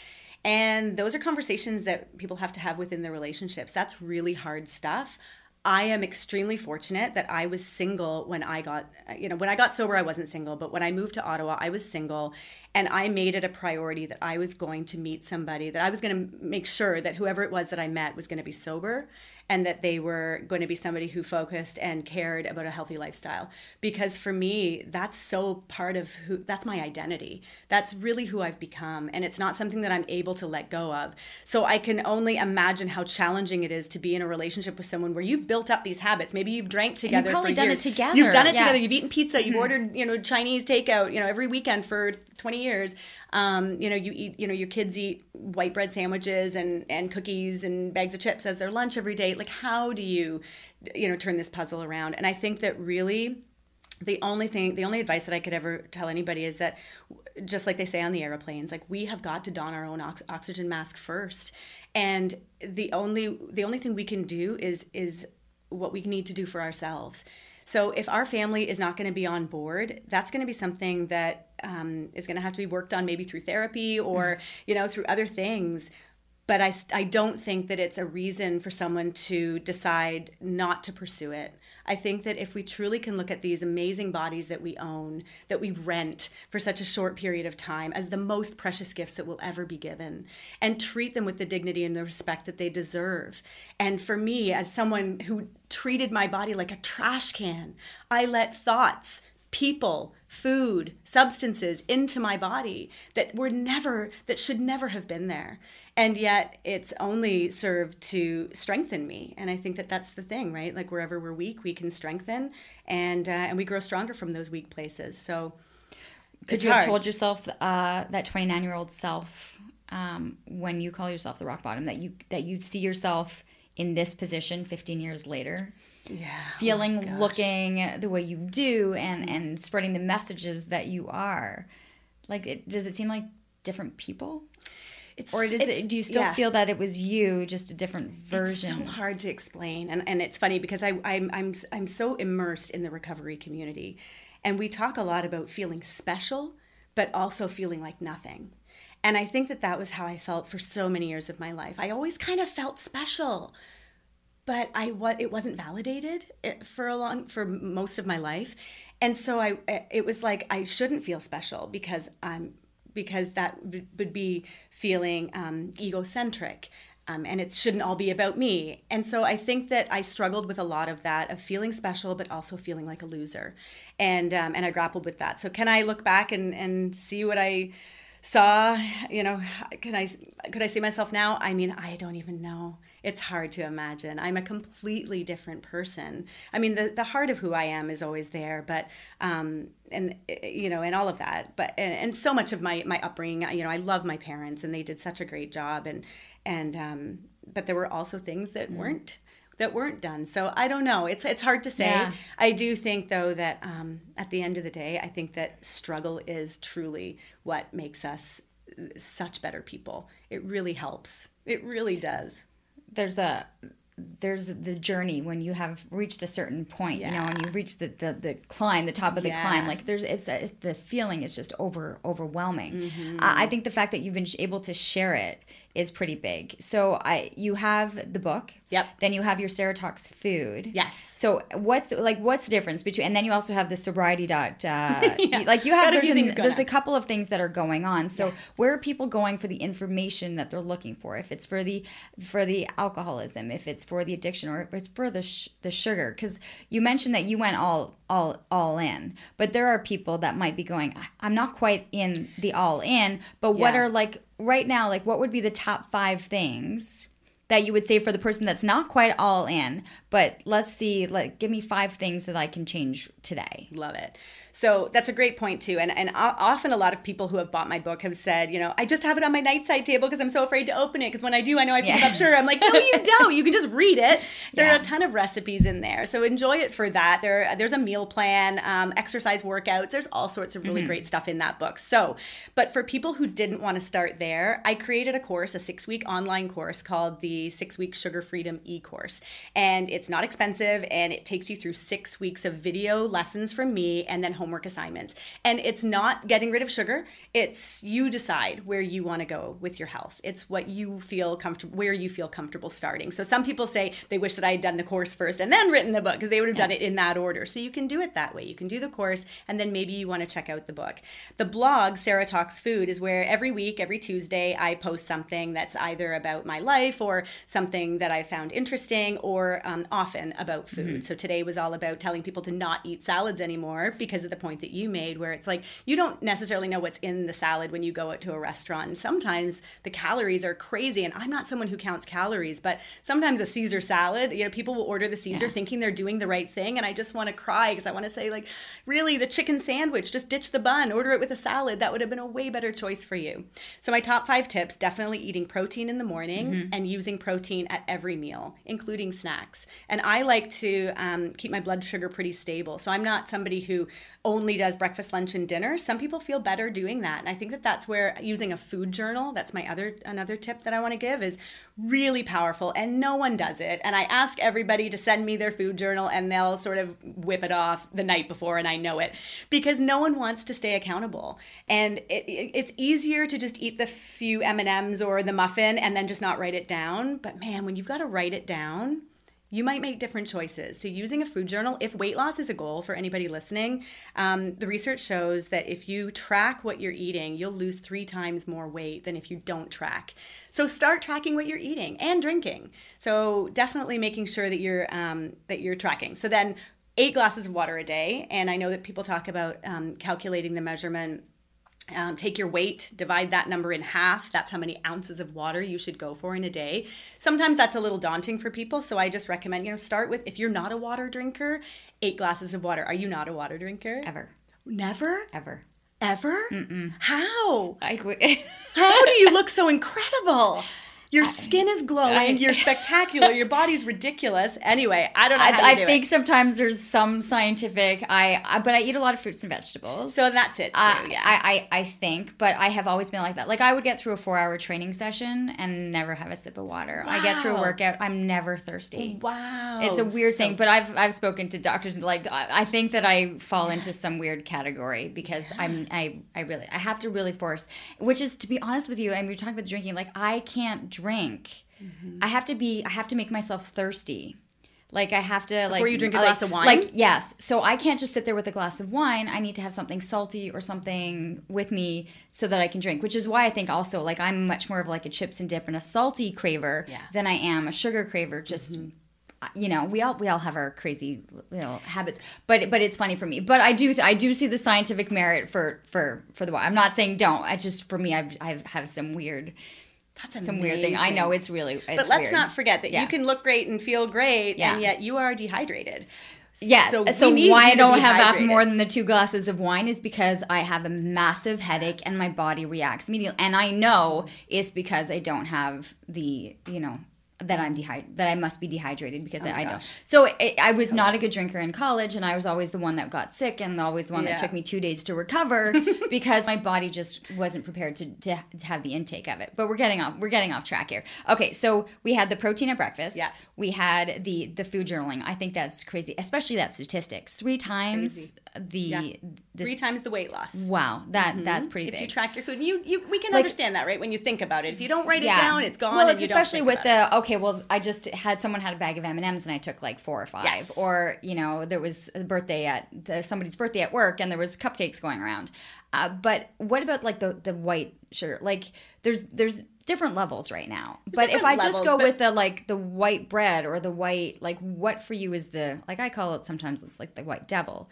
And those are conversations that people have to have within their relationships. That's really hard stuff. I am extremely fortunate that I was single when I got, you know, when I got sober, I wasn't single, but when I moved to Ottawa, I was single. And I made it a priority that I was going to meet somebody, that I was going to make sure that whoever it was that I met was going to be sober and that they were going to be somebody who focused and cared about a healthy lifestyle. Because for me that's so part of who that's my identity. That's really who i've become and it's not something that i'm able to let go of. So i can only imagine how challenging it is to be in a relationship with someone where you've built up these habits. Maybe you've drank together and you've probably done years. it together. You've done it yeah. together. You've eaten pizza. You've mm-hmm. ordered you know chinese takeout you know every weekend for 20 years um, you know, you eat, you know, your kids eat white bread sandwiches and and cookies and bags of chips as their lunch every day. Like, how do you, you know, turn this puzzle around? And I think that really the only thing the only advice that i could ever tell anybody is that just like they say on the airplanes like we have got to don our own ox- oxygen mask first and the only the only thing we can do is is what we need to do for ourselves so if our family is not going to be on board, that's going to be something that um, is going to have to be worked on maybe through therapy or, mm-hmm. you know, through other things. But I, I don't think that it's a reason for someone to decide not to pursue it. I think that if we truly can look at these amazing bodies that we own, that we rent for such a short period of time as the most precious gifts that will ever be given, and treat them with the dignity and the respect that they deserve. And for me, as someone who treated my body like a trash can, I let thoughts, people, food, substances into my body that were never, that should never have been there. And yet it's only served to strengthen me. And i think that that's the thing right? Like wherever we're weak we can strengthen and uh, and we grow stronger from those weak places. So could you have told yourself uh, that 29 year old self um, when you call yourself the rock bottom that you that you see yourself in this position 15 years later yeah oh feeling oh looking the way you do and and spreading the messages that you are like it, does it seem like different people it's, or does it, do you still yeah. feel that it was you, just a different version? It's so hard to explain, and and it's funny because I I'm I'm I'm so immersed in the recovery community, and we talk a lot about feeling special, but also feeling like nothing. And I think that that was how I felt for so many years of my life. I always kind of felt special, but I what it wasn't validated eh, for a long for most of my life. And so I eh, it was like I shouldn't feel special because I'm because that would be feeling um, egocentric. Um, and it shouldn't all be about me. And so I think that I struggled with a lot of that of feeling special, but also feeling like a loser. And um, and I grappled with that. So can I look back and and see what I saw? You know, can I could I see myself now? I mean, I don't even know it's hard to imagine. I'm a completely different person. I mean, the, the heart of who I am is always there, but, um, and, you know, and all of that, but, and, and so much of my, my upbringing, you know, I love my parents and they did such a great job and, and, um, but there were also things that mm. weren't, that weren't done. So I don't know. It's, it's hard to say. Yeah. I do think though that, um, at the end of the day, I think that struggle is truly what makes us such better people. It really helps. It really does there's a there's the journey when you have reached a certain point, yeah. you know, and you reach the, the, the climb, the top of the yeah. climb. Like there's, it's a, the feeling is just over overwhelming. Mm-hmm. Uh, I think the fact that you've been able to share it is pretty big. So I, you have the book. Yep. Then you have your Sarah Talks Food. Yes. So what's the, like what's the difference between and then you also have the sobriety dot. Uh, yeah. Like you have there's, an, there's a couple of things that are going on. So where are people going for the information that they're looking for? If it's for the for the alcoholism, if it's for the addiction, or if it's for the sh- the sugar, because you mentioned that you went all all all in, but there are people that might be going. I'm not quite in the all in, but what are like right now, like what would be the top five things that you would say for the person that's not quite all in, but let's see, like give me five things that I can change today. Love it. So that's a great point too. And and often a lot of people who have bought my book have said, you know, I just have it on my nightside table because I'm so afraid to open it because when I do, I know I have to yeah. give up sugar. I'm like, no, you don't. You can just read it. There yeah. are a ton of recipes in there, so enjoy it for that. There, there's a meal plan, um, exercise workouts. There's all sorts of really mm-hmm. great stuff in that book. So, but for people who didn't want to start there, I created a course, a six week online course called the Six Week Sugar Freedom e course, and it's not expensive and it takes you through six weeks of video lessons from me and then homework assignments. And it's not getting rid of sugar. It's you decide where you want to go with your health. It's what you feel comfortable, where you feel comfortable starting. So some people say they wish that I had done the course first and then written the book because they would have yeah. done it in that order. So you can do it that way. You can do the course and then maybe you want to check out the book. The blog, Sarah Talks Food, is where every week, every Tuesday, I post something that's either about my life or something that I found interesting or um, often about food. Mm-hmm. So today was all about telling people to not eat salads anymore because the point that you made, where it's like you don't necessarily know what's in the salad when you go out to a restaurant. And sometimes the calories are crazy. And I'm not someone who counts calories, but sometimes a Caesar salad, you know, people will order the Caesar yeah. thinking they're doing the right thing. And I just want to cry because I want to say, like, really, the chicken sandwich, just ditch the bun, order it with a salad. That would have been a way better choice for you. So, my top five tips definitely eating protein in the morning mm-hmm. and using protein at every meal, including snacks. And I like to um, keep my blood sugar pretty stable. So, I'm not somebody who only does breakfast, lunch, and dinner. Some people feel better doing that. And I think that that's where using a food journal, that's my other another tip that I want to give is really powerful and no one does it. And I ask everybody to send me their food journal and they'll sort of whip it off the night before and I know it because no one wants to stay accountable. And it, it, it's easier to just eat the few M&Ms or the muffin and then just not write it down. But man, when you've got to write it down, you might make different choices. So, using a food journal, if weight loss is a goal for anybody listening, um, the research shows that if you track what you're eating, you'll lose three times more weight than if you don't track. So, start tracking what you're eating and drinking. So, definitely making sure that you're um, that you're tracking. So then, eight glasses of water a day, and I know that people talk about um, calculating the measurement um, take your weight, divide that number in half. That's how many ounces of water you should go for in a day. Sometimes that's a little daunting for people, so I just recommend you know start with if you're not a water drinker, eight glasses of water. Are you not a water drinker? Ever. Never. Ever. Ever? Mm-mm. How? I, how do you look so incredible? Your skin is glowing. I, you're spectacular. Your body's ridiculous. Anyway, I don't know. I, I think it. sometimes there's some scientific. I, I, but I eat a lot of fruits and vegetables. So that's it too. Uh, yeah. I, I I think, but I have always been like that. Like I would get through a four hour training session and never have a sip of water. Wow. I get through a workout. I'm never thirsty. Wow. It's a weird so, thing, but I've I've spoken to doctors. Like I, think that I fall into some weird category because yeah. I'm I I really I have to really force. Which is to be honest with you, and we are talking about drinking. Like I can't drink Mm-hmm. I have to be. I have to make myself thirsty. Like I have to like before you drink a like, glass of wine. Like yes, so I can't just sit there with a glass of wine. I need to have something salty or something with me so that I can drink. Which is why I think also like I'm much more of like a chips and dip and a salty craver yeah. than I am a sugar craver. Just mm-hmm you know we all we all have our crazy you know habits but but it's funny for me but i do i do see the scientific merit for for for the wine i'm not saying don't i just for me i've i have some weird that's amazing. some weird thing. I know it's really. It's but let's weird. not forget that yeah. you can look great and feel great, yeah. and yet you are dehydrated. Yeah. So, so why I don't have half more than the two glasses of wine is because I have a massive headache and my body reacts immediately. And I know it's because I don't have the, you know, that I'm dehydrated, that I must be dehydrated because oh I, I don't. So it, I was not a good drinker in college, and I was always the one that got sick, and always the one yeah. that took me two days to recover because my body just wasn't prepared to, to, to have the intake of it. But we're getting off we're getting off track here. Okay, so we had the protein at breakfast. Yeah. We had the the food journaling. I think that's crazy, especially that statistics. Three times the yeah. This, three times the weight loss. Wow, that mm-hmm. that's pretty if big. If you track your food, you you we can like, understand that, right? When you think about it, if you don't write yeah. it down, it's gone. Well, it's especially with the it. okay. Well, I just had someone had a bag of M and M's, and I took like four or five. Yes. Or you know, there was a birthday at the, somebody's birthday at work, and there was cupcakes going around. Uh, but what about like the the white sugar? Like there's there's different levels right now. There's but if I levels, just go with the like the white bread or the white like what for you is the like I call it sometimes it's like the white devil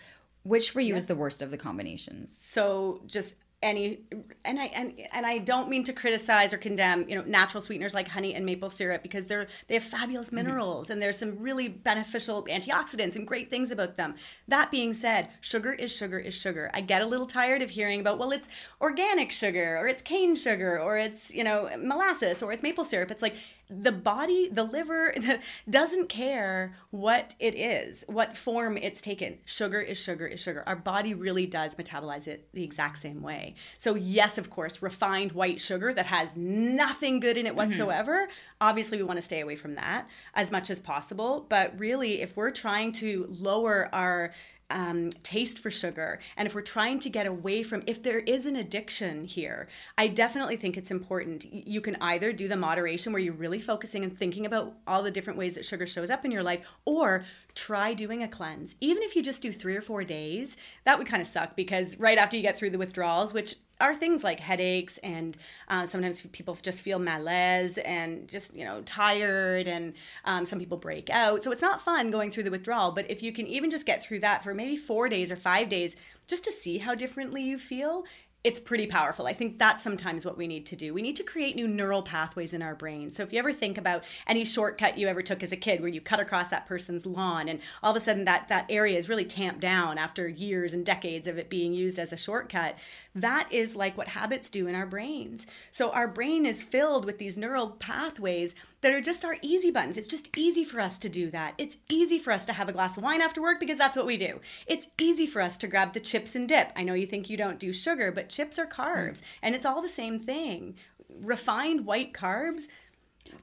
which for you yeah. is the worst of the combinations? So just any and I and, and I don't mean to criticize or condemn you know natural sweeteners like honey and maple syrup because they're they have fabulous Mm-hmm. minerals and there's some really beneficial antioxidants and great things about them. That being said, sugar is sugar is sugar. I get a little tired of hearing about well it's organic sugar or it's cane sugar or it's you know molasses or it's maple syrup. It's like the body, the liver doesn't care what it is, what form it's taken. Sugar is sugar is sugar. Our body really does metabolize it the exact same way. So, yes, of course, refined white sugar that has nothing good in it mm-hmm. whatsoever, obviously, we want to stay away from that as much as possible. But really, if we're trying to lower our um, taste for sugar. And if we're trying to get away from, if there is an addiction here, I definitely think it's important. You can either do the moderation where you're really focusing and thinking about all the different ways that sugar shows up in your life, or try doing a cleanse. Even if you just do three or four days, that would kind of suck because right after you get through the withdrawals, which are things like headaches and uh, sometimes people just feel malaise and just you know tired and um, some people break out. So it's not fun going through the withdrawal but if you can even just get through that for maybe four days or five days just to see how differently you feel it's pretty powerful. I think that's sometimes what we need to do. We need to create new neural pathways in our brain. So if you ever think about any shortcut you ever took as a kid where you cut across that person's lawn and all of a sudden that that area is really tamped down after years and decades of it being used as a shortcut, that is like what habits do in our brains. So our brain is filled with these neural pathways that are just our easy buttons. It's just easy for us to do that. It's easy for us to have a glass of wine after work because that's what we do. It's easy for us to grab the chips and dip. I know you think you don't do sugar, but chips are carbs mm. and it's all the same thing. Refined white carbs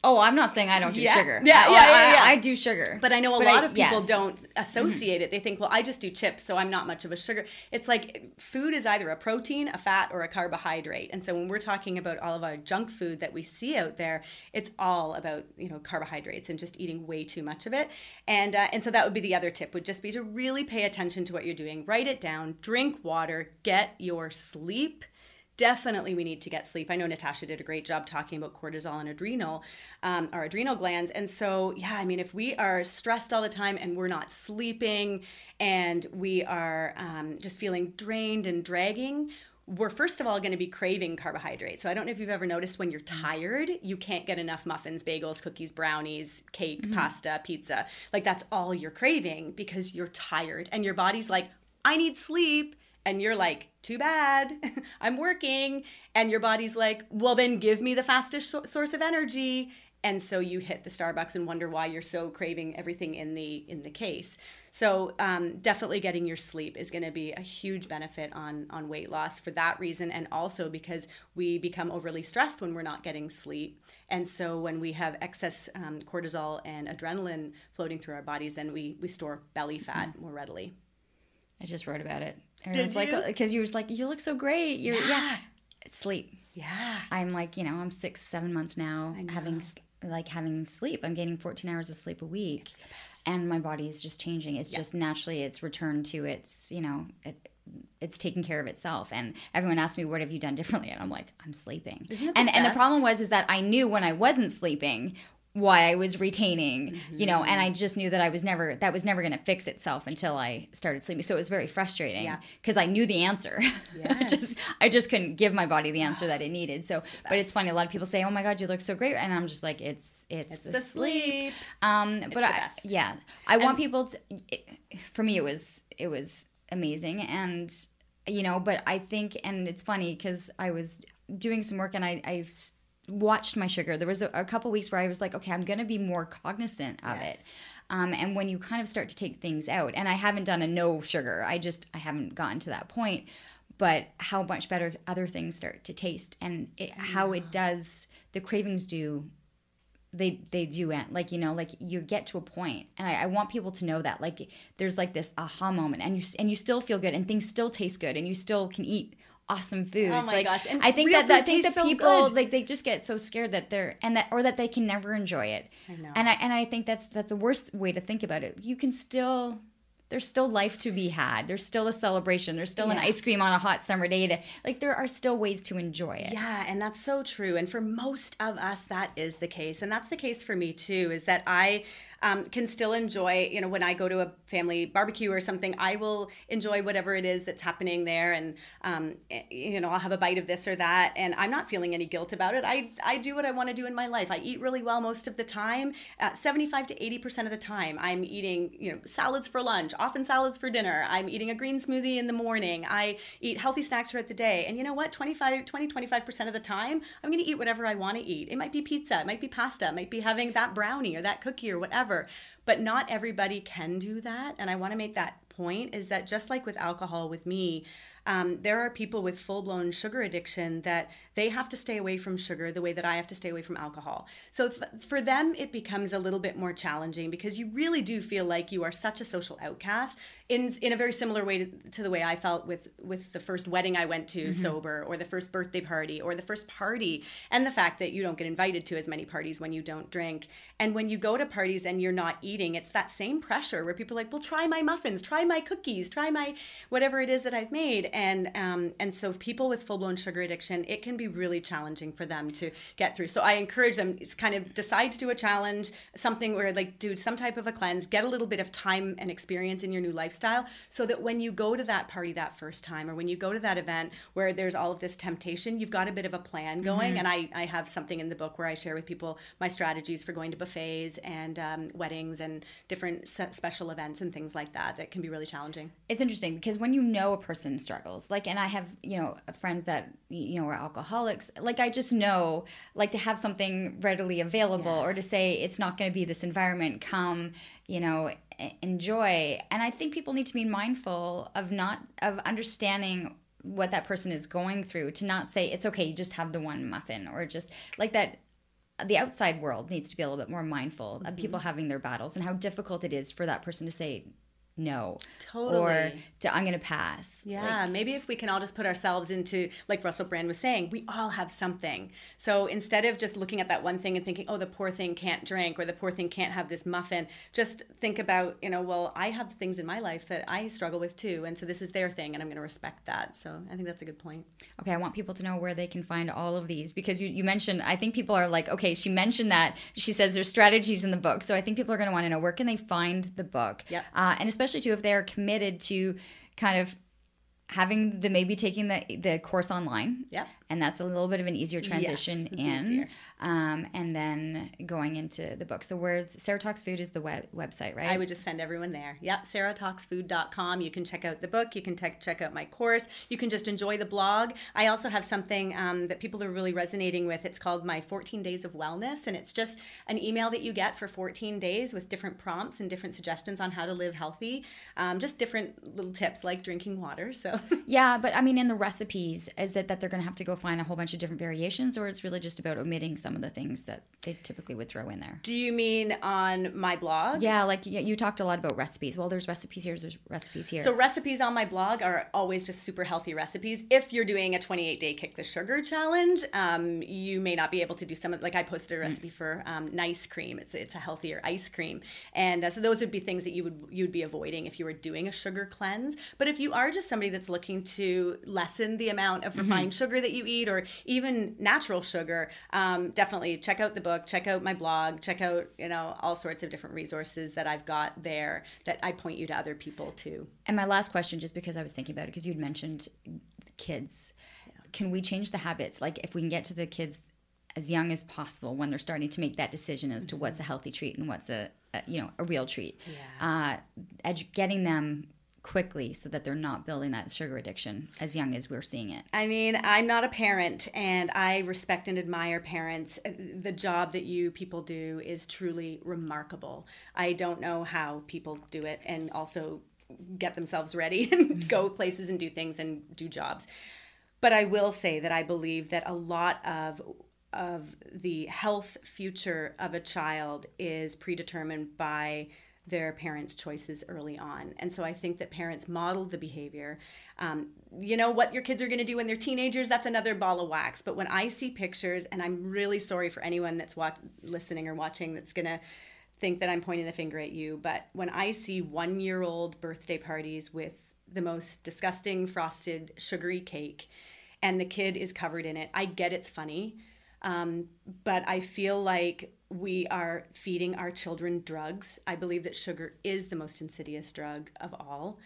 Oh, I'm not saying I don't do Yeah. sugar. Yeah, I, yeah, I- yeah, yeah. I, I do sugar. But I know a But lot I- of people yes. don't associate it. They think, well, I just do chips, so I'm not much of a sugar. It's like food is either a protein, a fat, or a carbohydrate. And so when we're talking about all of our junk food that we see out there, it's all about you know carbohydrates and just eating way too much of it. And uh, and so that would be the other tip would just be to really pay attention to what you're doing. Write it down. Drink water. Get your sleep definitely we need to get sleep. I know Natasha did a great job talking about cortisol and adrenal, um, our adrenal glands. And so, yeah, I mean, if we are stressed all the time and we're not sleeping and we are um, just feeling drained and dragging, we're first of all going to be craving carbohydrates. So I don't know if you've ever noticed when you're tired, you can't get enough muffins, bagels, cookies, brownies, cake, pasta, pizza. Like that's all you're craving because you're tired and your body's like, I need sleep and you're like, too bad, I'm working. And your body's like, well, then give me the fastest so- source of energy. And so you hit the Starbucks and wonder why you're so craving everything in the in the case. So um, definitely getting your sleep is going to be a huge benefit on on weight loss for that reason, and also because we become overly stressed when we're not getting sleep. And so when we have excess um, cortisol and adrenaline floating through our bodies, then we we store belly fat more readily. I just wrote about it. Everyone's like, you? because you was like, you look so great. You're yeah. Sleep. Yeah. I'm like, you know, I'm six, seven months now having like having sleep. I'm getting 14 hours of sleep a week, and my body is just changing. It's just naturally it's returned to its, you know, it, it's taking care of itself. And everyone asks me, what have you done differently? And I'm like, I'm sleeping. Isn't it the and and the problem was is that I knew when I wasn't sleeping why I was retaining, you know, and I Mm-hmm. just knew that I was never that was never going to fix itself until I started sleeping. So it was very frustrating Yeah. because I knew the answer. I just I just couldn't give my body the answer that it needed. So, but it's funny. A lot of people say, "Oh my God, you look so great," and I'm just like, "It's it's, the, the sleep." sleep. Um, but the I, yeah, I want people to. It, for me, it was it was amazing, and you know, but I think, and it's funny because I was doing some work and I I watched my sugar. There was a, a couple weeks where I was like, okay, I'm gonna be more cognizant of it. Um, and when you kind of start to take things out, and I haven't done a no sugar, I just I haven't gotten to that point. But how much better other things start to taste, and it, how it does the cravings do they they do end like you know like you get to a point and I, I want people to know that like there's like this aha moment and you and you still feel good and things still taste good and you still can eat awesome foods Oh my like gosh, and i think that, that i think so people good. like they just get so scared that they're and that or that they can never enjoy it I know. and i and i think that's that's the worst way to think about it you can still there's still life to be had there's still a celebration there's still an ice cream on a hot summer day to like there are still ways to enjoy it Yeah, and that's so true. And for most of us, that is the case, and that's the case for me too. Is that I, um, can still enjoy, you know, when I go to a family barbecue or something, I will enjoy whatever it is that's happening there. And, um, eh, you know, I'll have a bite of this or that. And I'm not feeling any guilt about it. I, I do what I want to do in my life. I eat really well most of the time. Uh, 75 to 80% of the time, I'm eating, you know, salads for lunch, often salads for dinner. I'm eating a green smoothie in the morning. I eat healthy snacks throughout the day. And you know what? 25, 20, 25% of the time, I'm going to eat whatever I want to eat. It might be pizza, it might be pasta, it might be having that brownie or that cookie or whatever. But not everybody can do that. And I want to make that point is that just like with alcohol, with me, um, there are people with full blown sugar addiction that they have to stay away from sugar the way that I have to stay away from alcohol. So th- for them, it becomes a little bit more challenging because you really do feel like you are such a social outcast in in a very similar way to, to the way I felt with with the first wedding I went to mm-hmm. sober, or the first birthday party, or the first party, and the fact that you don't get invited to as many parties when you don't drink. And when you go to parties and you're not eating, it's that same pressure where people are like, "Well, try my muffins, try my cookies, try my whatever it is that I've made." And um, and so people with full blown sugar addiction, it can be really challenging for them to get through. So I encourage them to kind of decide to do a challenge, something where like do some type of a cleanse, get a little bit of time and experience in your new life lifestyle so that when you go to that party that first time or when you go to that event where there's all of this temptation, you've got a bit of a plan going. Mm-hmm. And I, I have something in the book where I share with people my strategies for going to buffets and um, weddings and different special events and things like that that can be really challenging. It's interesting because when you know a person struggles, like, and I have, you know, friends that, you know, are alcoholics, like, I just know, like, to have something readily available yeah. or to say it's not going to be this environment, come, you know, enjoy and i think people need to be mindful of not of understanding what that person is going through to not say it's okay you just have the one muffin or just like that the outside world needs to be a little bit more mindful mm-hmm. of people having their battles and how difficult it is for that person to say no. Totally. or to, i'm gonna pass. Yeah like, maybe if we can all just put ourselves into like russell brand was saying we all have something. So instead of just looking at that one thing and thinking oh the poor thing can't drink or the poor thing can't have this muffin just think about you know well i have things in my life that i struggle with too and so this is their thing and i'm going to respect that. So i think that's a good point. Okay i want people to know where they can find all of these because you, you mentioned i think people are like okay she mentioned that she says there's strategies in the book so i think people are going to want to know where can they find the book? Yeah uh, and especially especially too if they're committed to kind of having the maybe taking the the course online. Yeah. And that's a little bit of an easier transition yes, in. Um, and then going into the book. So where Sarah Talks Food is the web, website, right? I would just send everyone there. Yep, sarahtalksfood.com. You can check out the book. You can te- check out my course. You can just enjoy the blog. I also have something um, that people are really resonating with. It's called my 14 Days of Wellness, and it's just an email that you get for 14 days with different prompts and different suggestions on how to live healthy. Um, just different little tips like drinking water. So yeah, but I mean, in the recipes, is it that they're going to have to go find a whole bunch of different variations, or it's really just about omitting some of the things that they typically would throw in there? Do you mean on my blog? Yeah, like you talked a lot about recipes. Well, there's recipes here, there's recipes here. So recipes on my blog are always just super healthy recipes. If you're doing a 28 day kick the sugar challenge, um, you may not be able to do some of like I posted a mm. recipe mm. for um, nice cream. It's it's a healthier ice cream, and uh, so those would be things that you would you'd be avoiding if you were doing a sugar cleanse. But if you are just somebody that's looking to lessen the amount of mm-hmm. refined mm-hmm. sugar that you eat or even natural sugar, um, definitely check out the book, check out my blog, check out, you know, all sorts of different resources that I've got there that I point you to other people too. And my last question, just because I was thinking about it, because you'd mentioned kids, yeah. can we change the habits? Like if we can get to the kids as young as possible when they're starting to make that decision as to what's a healthy treat and what's a, a you know a real treat yeah. uh, edu- getting them quickly so that they're not building that sugar addiction as young as we're seeing it? I mean, I'm not a parent and I respect and admire parents. The job that you people do is truly remarkable. I don't know how people do it and also get themselves ready and mm-hmm. go places and do things and do jobs. But I will say that I believe that a lot of of the health future of a child is predetermined by their parents' choices early on. And so I think that parents model the behavior. Um, you know, what your kids are going to do when they're teenagers, that's another ball of wax. But when I see pictures, and I'm really sorry for anyone that's watch- listening or watching that's going to think that I'm pointing the finger at you, but when I see one year old birthday parties with the most disgusting frosted sugary cake and the kid is covered in it, I get it's funny. Um, but I feel like we are feeding our children drugs. I believe that sugar is the most insidious drug of all.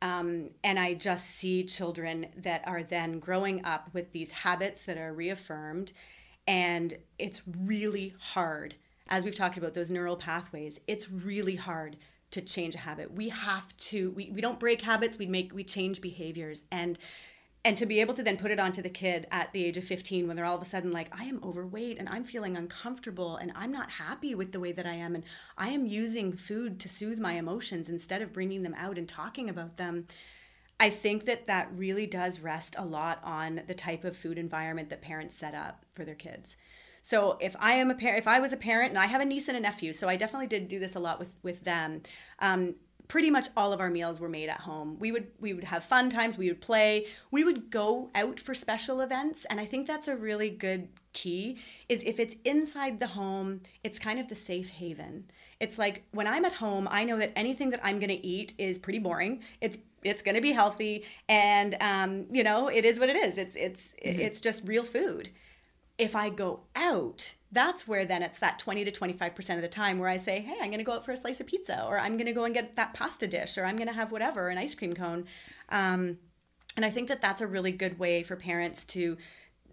Um, and I just see children that are then growing up with these habits that are reaffirmed. And it's really hard, as we've talked about those neural pathways, it's really hard to change a habit. We have to, we, we don't break habits, we make, we change behaviors. And and to be able to then put it onto the kid at the age of 15 when they're all of a sudden like i am overweight and i'm feeling uncomfortable and i'm not happy with the way that i am and i am using food to soothe my emotions instead of bringing them out and talking about them i think that that really does rest a lot on the type of food environment that parents set up for their kids so if I am a parent, if I was a parent, and I have a niece and a nephew, so I definitely did do this a lot with with them. Um, pretty much all of our meals were made at home. We would we would have fun times, we would play, we would go out for special events, and I think that's a really good key is if it's inside the home, it's kind of the safe haven. It's like when I'm at home, I know that anything that I'm going to eat is pretty boring. It's it's going to be healthy and um, you know, it is what it is. It's it's mm-hmm. it's just real food if I go out, that's where then it's that 20 to 25% of the time where I say, hey, I'm going to go out for a slice of pizza, or I'm going to go and get that pasta dish, or I'm going to have whatever, an ice cream cone. Um, and I think that that's a really good way for parents to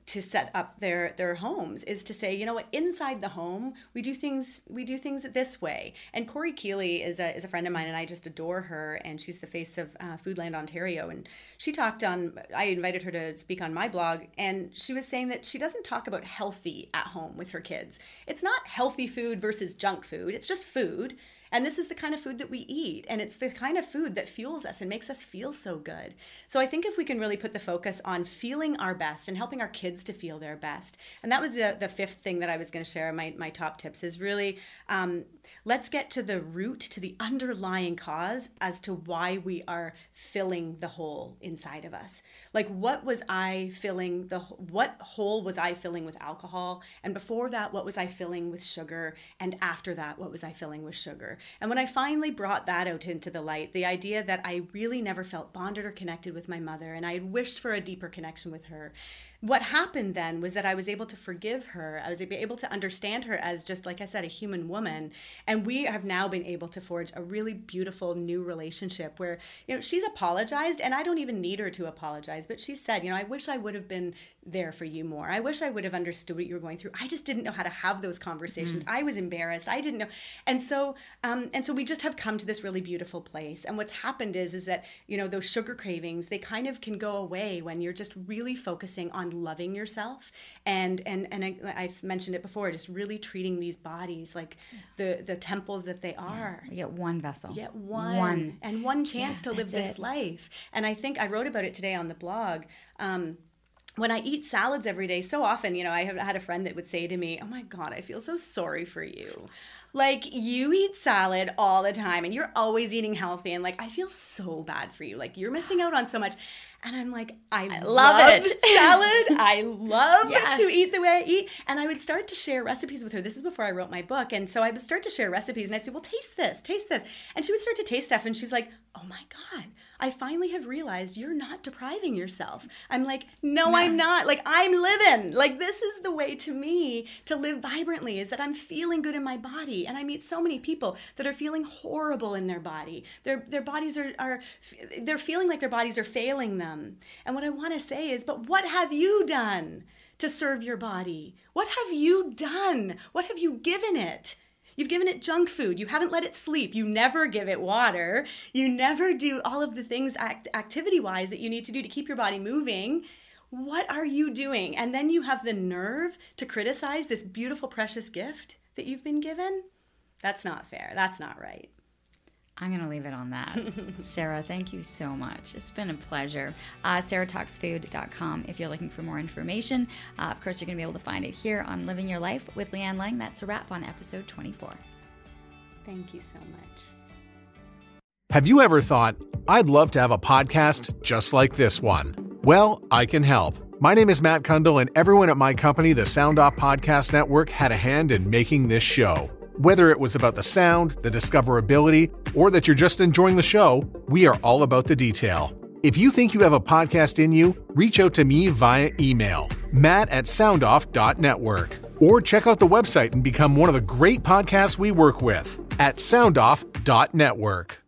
to set up their their homes is to say you know what inside the home we do things we do things this way. And Corey Keeley is a, is a friend of mine and I just adore her and she's the face of uh, Foodland Ontario. And she talked on I invited her to speak on my blog and she was saying that she doesn't talk about healthy at home with her kids. It's not healthy food versus junk food. It's just food and this is the kind of food that we eat. And it's the kind of food that fuels us and makes us feel so good. So I think if we can really put the focus on feeling our best and helping our kids to feel their best. And that was the, the fifth thing that I was going to share. My, my top tips is really um, let's get to the root, to the underlying cause as to why we are filling the hole inside of us. Like, what was I filling the what hole was I filling with alcohol? And before that, what was I filling with sugar? And after that, what was I filling with sugar? And when I finally brought that out into the light, the idea that I really never felt bonded or connected with my mother, and I had wished for a deeper connection with her, what happened then was that I was able to forgive her. I was able to understand her as just, like I said, a human woman. And we have now been able to forge a really beautiful new relationship where, you know, she's apologized and I don't even need her to apologize, but she said, you know, I wish I would have been there for you more. I wish I would have understood what you were going through. I just didn't know how to have those conversations. Mm-hmm. I was embarrassed. I didn't know. And so, um, and so we just have come to this really beautiful place. And what's happened is, is that, you know, those sugar cravings, they kind of can go away when you're just really focusing on loving yourself and and and I, have mentioned it before just really treating these bodies like the the temples that they are yeah. you get one vessel you get one, one. and one chance yeah, to live this it. life and i think i wrote about it today on the blog um, when I eat salads every day, so often, you know, I have had a friend that would say to me, Oh my God, I feel so sorry for you. Like, you eat salad all the time and you're always eating healthy. And like, I feel so bad for you. Like, you're missing out on so much. And I'm like, I, I love, love, it. salad. I love yeah. to eat the way I eat. And I would start to share recipes with her. This is before I wrote my book. And so I would start to share recipes and I'd say, well, taste this, taste this. And she would start to taste stuff. And she's like, oh my God, I finally have realized you're not depriving yourself. I'm like, no, no, I'm not. Like, I'm living. Like, this is the way to me to live vibrantly is that I'm feeling good in my body. And I meet so many people that are feeling horrible in their body. Their, their bodies are, are, they're feeling like their bodies are failing them. And what I want to say is, but what have you done? to serve your body? What have you done? What have you given it? You've given it junk food. You haven't let it sleep. You never give it water. You never do all of the things act- activity wise that you need to do to keep your body moving. What are you doing? And then you have the nerve to criticize this beautiful, precious gift that you've been given? That's not fair. That's not right. I'm going to leave it on that. Sarah, thank you so much. It's been a pleasure. Uh, SarahTalksFood.com if you're looking for more information. Uh, of course, you're going to be able to find it here on Living Your Life with Leanne Lang. That's a wrap on episode 24. Thank you so much. Have you ever thought, I'd love to have a podcast just like this one? Well, I can help. My name is Matt Cundill, and everyone at my company, the Sound Off Podcast Network, had a hand in making this show. Whether it was about the sound, the discoverability, or that you're just enjoying the show, we are all about the detail. If you think you have a podcast in you, reach out to me via email, matt at soundoff.network. Or check out the website and become one of the great podcasts we work with at soundoff.network.